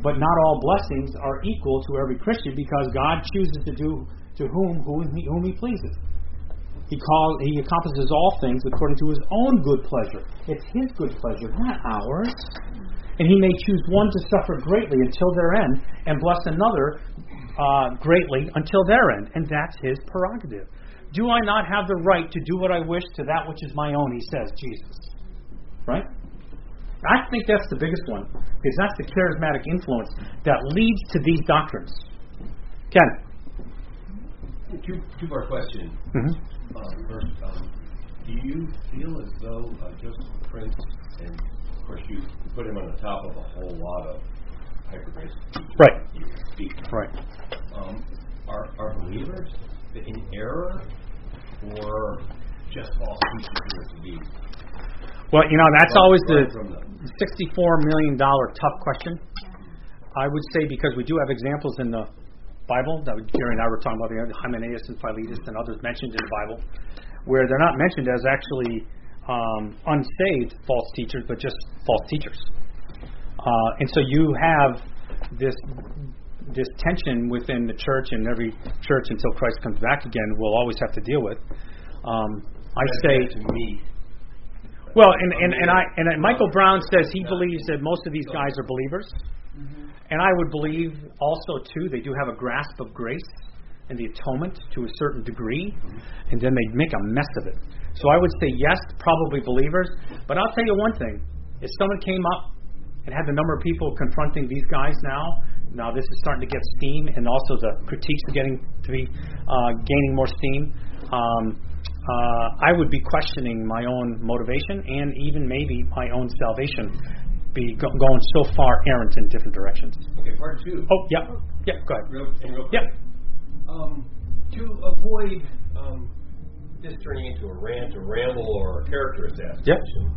[SPEAKER 1] But not all blessings are equal to every Christian because God chooses to do to whom whom he, whom he pleases. He calls he accomplishes all things according to his own good pleasure. It's his good pleasure, not ours. And he may choose one to suffer greatly until their end, and bless another uh, greatly until their end, and that's his prerogative. Do I not have the right to do what I wish to that which is my own? He says, Jesus. Right? I think that's the biggest one, because that's the charismatic influence that leads to these doctrines. Ken.
[SPEAKER 3] Two, two part question.
[SPEAKER 1] Mm-hmm.
[SPEAKER 3] Um, first, um, do you feel as though uh, Joseph Prince, and of course you put him on the top of a whole lot of hypergrace
[SPEAKER 1] Right.
[SPEAKER 3] you speak,
[SPEAKER 1] Right.
[SPEAKER 3] um, are, are believers in error or just false teachers to be?
[SPEAKER 1] Well, you know, that's always the $64 million tough question. I would say because we do have examples in the Bible that Gary and I were talking about, the Hymenaeus and Philetus and others mentioned in the Bible, where they're not mentioned as actually um, unsaved false teachers, but just false teachers. Uh, and so you have this this tension within the church, and every church until Christ comes back again will always have to deal with. Um, I say
[SPEAKER 3] to me,
[SPEAKER 1] well, and, and, and I and Michael Brown says he believes that most of these guys are believers, and I would believe also too they do have a grasp of grace and the atonement to a certain degree, and then they make a mess of it. So I would say yes, probably believers. But I'll tell you one thing: if someone came up and had the number of people confronting these guys now, now this is starting to get steam, and also the critiques are getting to be uh, gaining more steam. Um, uh, I would be questioning my own motivation and even maybe my own salvation, be go- going so far errant in different directions.
[SPEAKER 3] okay, part two.
[SPEAKER 1] Oh, yeah, yeah, go ahead.
[SPEAKER 3] Real, real
[SPEAKER 1] Yep.
[SPEAKER 3] quick. Um, to avoid um, this turning into a rant, a ramble, or a character assassination.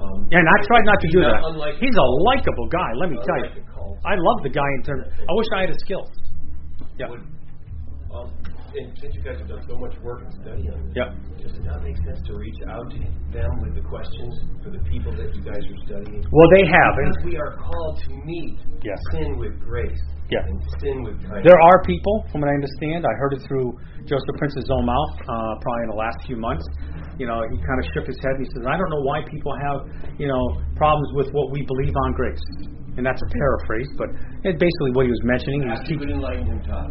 [SPEAKER 3] Um,
[SPEAKER 1] Yeah, and I tried not to do that.
[SPEAKER 3] Unlike,
[SPEAKER 1] He's a likable guy, let me tell you. I love the guy in terms. I wish I had his skills. Yeah.
[SPEAKER 3] would, um, and since you guys have done so much work and study on this,
[SPEAKER 1] Yep.
[SPEAKER 3] does it not make sense to reach out to them with the questions for the people that you guys are studying?
[SPEAKER 1] Well, they have.
[SPEAKER 3] Because we are called to meet
[SPEAKER 1] Yes.
[SPEAKER 3] sin with grace
[SPEAKER 1] Yeah.
[SPEAKER 3] and sin with kindness.
[SPEAKER 1] There are people, from what I understand, I heard it through Joseph Prince's own mouth, uh, probably in the last few months. You know, he kind of shook his head and he says, "I don't know why people have, you know, problems with what we believe on grace." And that's a paraphrase, but it's basically what he was mentioning. He was teaching.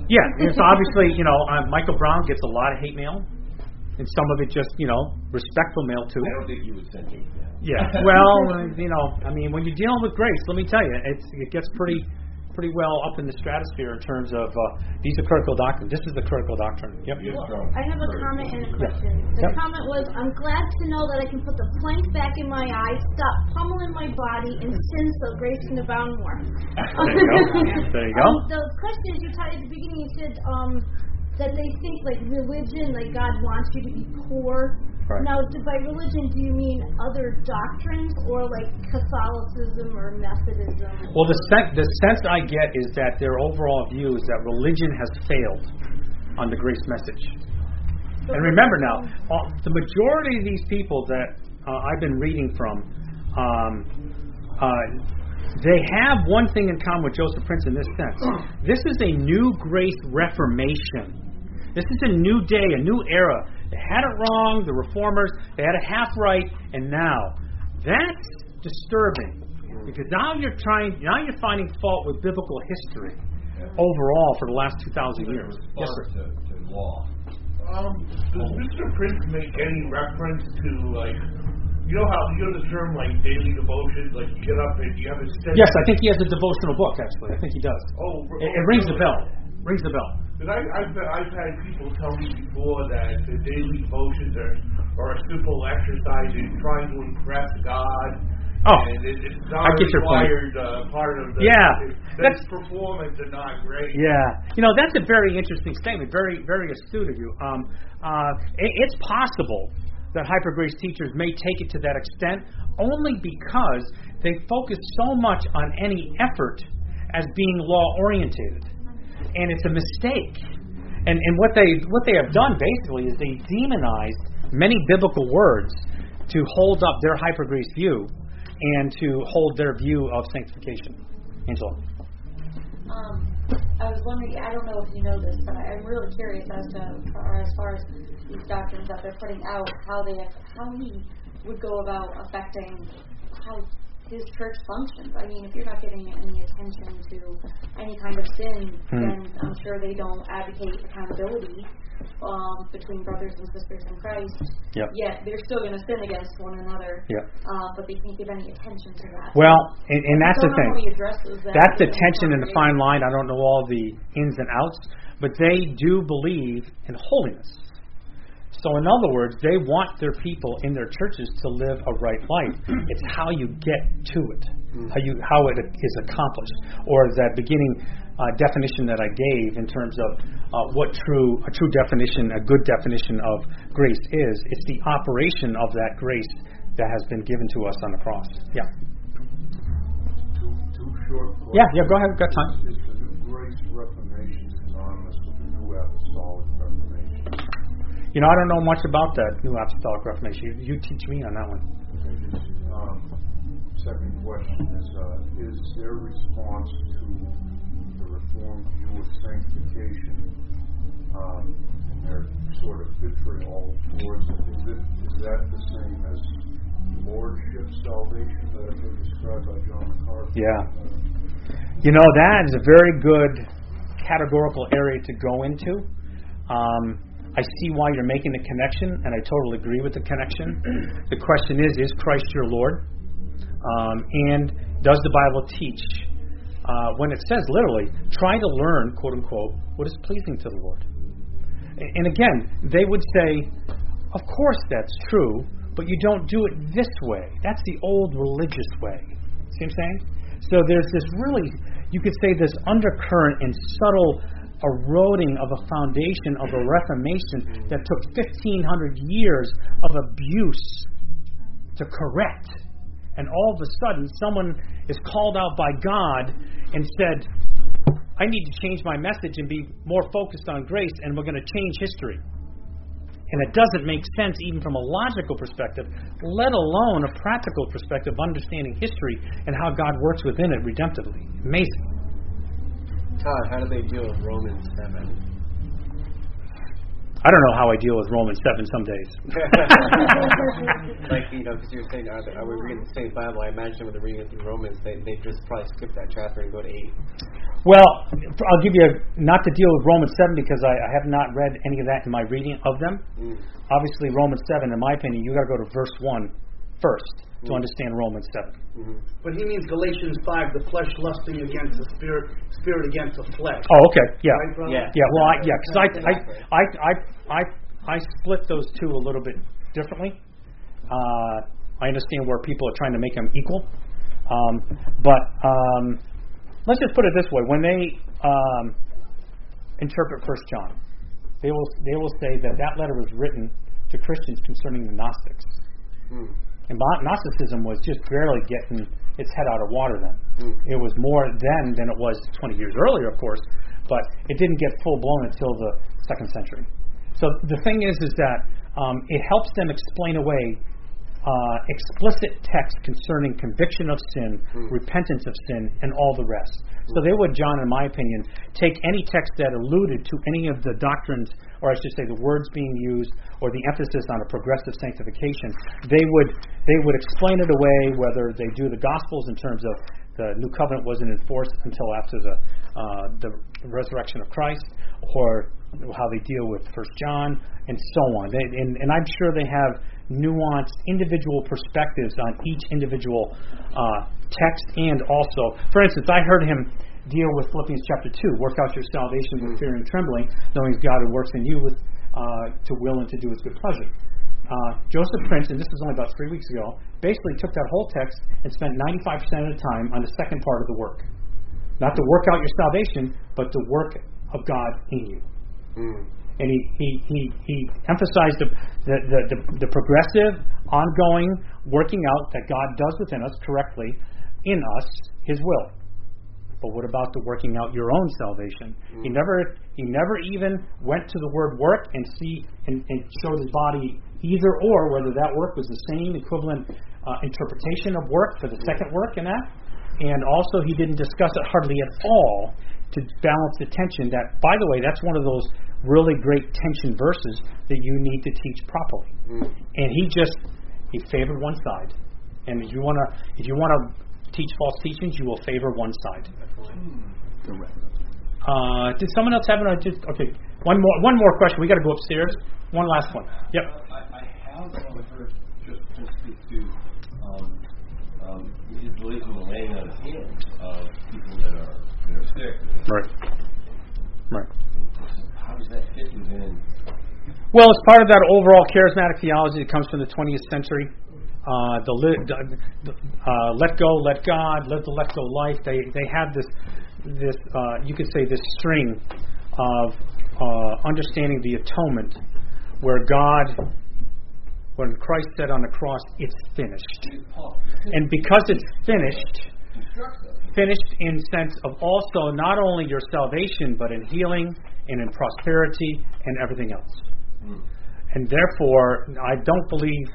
[SPEAKER 1] Yeah, so obviously, you know, uh, Michael Brown gets a lot of hate mail, and some of it just, you know, respectful mail too.
[SPEAKER 3] I don't think you would send me that.
[SPEAKER 1] Yeah. Well, uh, you know, I mean, when you're dealing with grace, let me tell you, it's, it gets pretty, pretty well up in the stratosphere in terms of uh, these are critical doctrine. This is the critical doctrine. Yep.
[SPEAKER 4] Well, I have a comment and a question. The
[SPEAKER 1] Yep.
[SPEAKER 4] comment was, I'm glad to know that I can put the plank back in my eye, stop pummeling my body, and sin so grace can abound more.
[SPEAKER 1] There you go. There you go.
[SPEAKER 4] Um, the question is, you taught at the beginning, you said um, that they think like religion, like God wants you to be poor.
[SPEAKER 1] Right.
[SPEAKER 4] Now, do, by religion, do you mean other doctrines or like Catholicism or Methodism?
[SPEAKER 1] Well, the sen- the sense I get is that their overall view is that religion has failed on the grace message. And remember now, all, the majority of these people that uh, I've been reading from, um, uh, they have one thing in common with Joseph Prince in this sense. This is a new grace reformation. This is a new day, a new era. They had it wrong, the reformers, they had it half right, and now that's disturbing because now you're trying, now you're finding fault with biblical history overall for the last 2,000 years. Yes, sir.
[SPEAKER 3] To, to law.
[SPEAKER 5] Um, does Mr. Prince make any reference to like, you know how you know the term like daily devotion, like you get up and you have a study.
[SPEAKER 1] Yes, I think he has a devotional book. Actually, I think he does.
[SPEAKER 5] Oh,
[SPEAKER 1] It, it rings a bell. Rings a bell.
[SPEAKER 5] Because I, I've, I've had people tell me before that the daily devotions are, are a simple exercise in trying to impress God
[SPEAKER 1] Oh,
[SPEAKER 5] and it, it's
[SPEAKER 1] I
[SPEAKER 5] not
[SPEAKER 1] get your point.
[SPEAKER 5] required uh, part of the
[SPEAKER 1] Yeah, that's-
[SPEAKER 5] that's performance and not grade.
[SPEAKER 1] Yeah, you know that's a very interesting statement. Very, very astute of you. Um, uh, it, it's possible that hypergrace teachers may take it to that extent only because they focus so much on any effort as being law orientated, and it's a mistake. And and what they what they have done basically is they demonized many biblical words to hold up their hypergrace view and to hold their view of sanctification. Angela.
[SPEAKER 6] Um, I was wondering, I don't know if you know this, but I- I'm really curious as to, or as far as these doctrines that they're putting out, how they, how he would go about affecting how his church functions. I mean, if you're not getting any attention to any kind of sin,
[SPEAKER 1] Hmm.
[SPEAKER 6] then I'm sure they don't advocate accountability um, between brothers and sisters in Christ.
[SPEAKER 1] Yep.
[SPEAKER 6] Yet they're still going to sin against one another.
[SPEAKER 1] Yep.
[SPEAKER 6] Uh, but they can't give any attention to that.
[SPEAKER 1] Well, and, and that's the thing.
[SPEAKER 6] how he addresses that
[SPEAKER 1] That's the tension and the fine line. I don't know all the ins and outs, but they do believe in holiness. So, in other words, they want their people in their churches to live a right life. It's how you get to it, how you how it is accomplished, or that beginning uh, definition that I gave in terms of uh, what true a true definition, a good definition of grace is. It's the operation of that grace that has been given to us on the cross. Yeah.
[SPEAKER 7] Two, two questions.
[SPEAKER 1] Yeah. Yeah. Go ahead. We've got time. You know, I don't know much about that New Apostolic Reformation. You, you teach me on that one.
[SPEAKER 7] Um, second question is, uh, is their response to the Reformed view of sanctification um, and their sort of vitriol towards it, is, it, is that the same as lordship salvation that I've described by John MacArthur?
[SPEAKER 1] Yeah. You know, that is a very good categorical area to go into. Um, I see why you're making the connection, and I totally agree with the connection. The question is Is Christ your Lord? Um, and does the Bible teach, uh, when it says literally, try to learn, quote unquote, what is pleasing to the Lord? And again, they would say, of course that's true, but you don't do it this way. That's the old religious way. See what I'm saying? So there's this really, you could say, this undercurrent and subtle eroding of a foundation of a reformation that took 1,500 years of abuse to correct. And all of a sudden, someone is called out by God and said, I need to change my message and be more focused on grace, and we're going to change history. And it doesn't make sense even from a logical perspective, let alone a practical perspective of understanding history and how God works within it redemptively. Amazing.
[SPEAKER 8] Todd, how do they deal with Romans 7?
[SPEAKER 1] I don't know how I deal with Romans 7 some days.
[SPEAKER 8] like, you know, because you were saying, are, they, are we reading the same Bible? I imagine when they're reading through Romans, they, they just probably skip that chapter and go to 8.
[SPEAKER 1] Well, I'll give you a, not to deal with Romans 7 because I, I have not read any of that in my reading of them.
[SPEAKER 8] Mm.
[SPEAKER 1] Obviously, Romans 7, in my opinion, you got to go to verse 1 first to understand Romans 7.
[SPEAKER 8] Mm-hmm.
[SPEAKER 2] But he means Galatians 5, the flesh lusting against the spirit, spirit against the flesh.
[SPEAKER 1] Oh, okay. Yeah.
[SPEAKER 2] Right.
[SPEAKER 8] Yeah.
[SPEAKER 1] Yeah, well, I, yeah, because I, I, I, I, I, I split those two a little bit differently. Uh, I understand where people are trying to make them equal, um, but um, let's just put it this way: when they um, interpret First John, they will they will say that that letter was written to Christians concerning the Gnostics,
[SPEAKER 8] Mm.
[SPEAKER 1] And Gnosticism was just barely getting its head out of water then.
[SPEAKER 8] Mm.
[SPEAKER 1] It was more then than it was 20 years earlier, of course, but it didn't get full blown until the second century. So the thing is, is that um, it helps them explain away uh, explicit text concerning conviction of sin,
[SPEAKER 8] Mm.
[SPEAKER 1] repentance of sin, and all the rest. So they would, John, in my opinion, take any text that alluded to any of the doctrines, or I should say, the words being used, or the emphasis on a progressive sanctification. They would they would explain it away, whether they do the Gospels in terms of the new covenant wasn't enforced until after the uh, the resurrection of Christ, or how they deal with First John, and so on. They, and, and I'm sure they have nuanced individual perspectives on each individual uh, text, and also, for instance, I heard him deal with Philippians chapter two: work out your salvation with fear and trembling, knowing God who works in you with uh, to will and to do His good pleasure. uh, Joseph Prince, and this was only about three weeks ago, basically took that whole text and spent 95% of the time on the second part of the work. Not to work out your salvation, but to work of God in you.
[SPEAKER 8] Mm.
[SPEAKER 1] And he, he, he, he emphasized the, the, the, the, the progressive, ongoing working out that God does within us correctly, in us, His will. But what about the working out your own salvation? He mm. never he never even went to the word work and see and, and showed his body either or whether that work was the same equivalent uh, interpretation of work for the mm. second work in that. And also he didn't discuss it hardly at all to balance the tension that by the way that's one of those really great tension verses that you need to teach properly. Mm. And he just he favored one side. And if you wanna if you wanna teach false teachings, you will favor one side. Uh, did someone else have an just okay? One more one more question. We got to go upstairs. One last one. Yep.
[SPEAKER 3] I, I have heard just to speak to um, um, his belief in the laying on of hands of people that are that are sick.
[SPEAKER 1] Right. Right.
[SPEAKER 3] How does that fit within?
[SPEAKER 1] Well, it's part of that overall charismatic theology that comes from the 20th century. Uh, the, li- uh, let go, let God, live the let go life. They they have this this uh, you could say this string of uh, understanding the atonement, where God, when Christ said on the cross, "It's finished," and because it's finished, finished in sense of also not only your salvation, but in healing and in prosperity and everything else. And therefore, I don't believe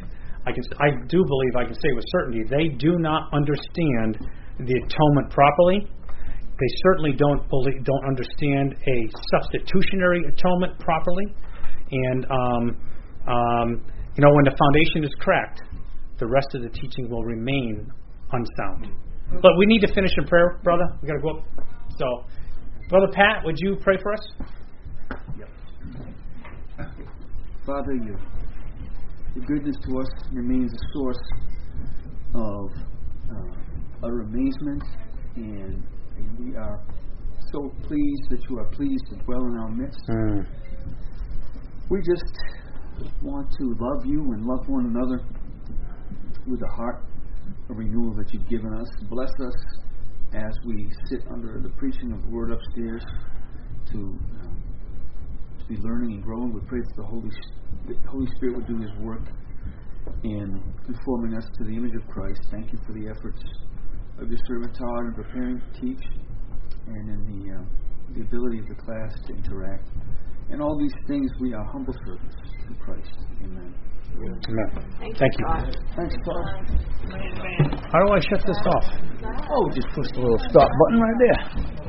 [SPEAKER 1] I can. I do believe I can say with certainty they do not understand the atonement properly. They certainly don't believe, don't understand a substitutionary atonement properly. And um, um, you know, when the foundation is cracked, the rest of the teaching will remain unsound. But we need to finish in prayer, brother. We got to go up. So, brother Pat, would you pray for us? Yep.
[SPEAKER 9] Father, your, your goodness to us remains a source of uh, utter amazement, and, and we are so pleased that you are pleased to dwell in our midst. We just want to love you and love one another with the heart of renewal that you've given us. Bless us as we sit under the preaching of the word upstairs to. Um, to be learning and growing. We pray that the Holy, the Holy Spirit would do His work in conforming us to the image of Christ. Thank you for the efforts of your servant Todd in preparing to teach and in the, uh, the ability of the class to interact. And all these things, we are humble servants to Christ. Amen.
[SPEAKER 1] Amen. Thank you.
[SPEAKER 9] Thanks, Todd.
[SPEAKER 1] How do I shut this off?
[SPEAKER 9] Oh, just push the little stop button right there.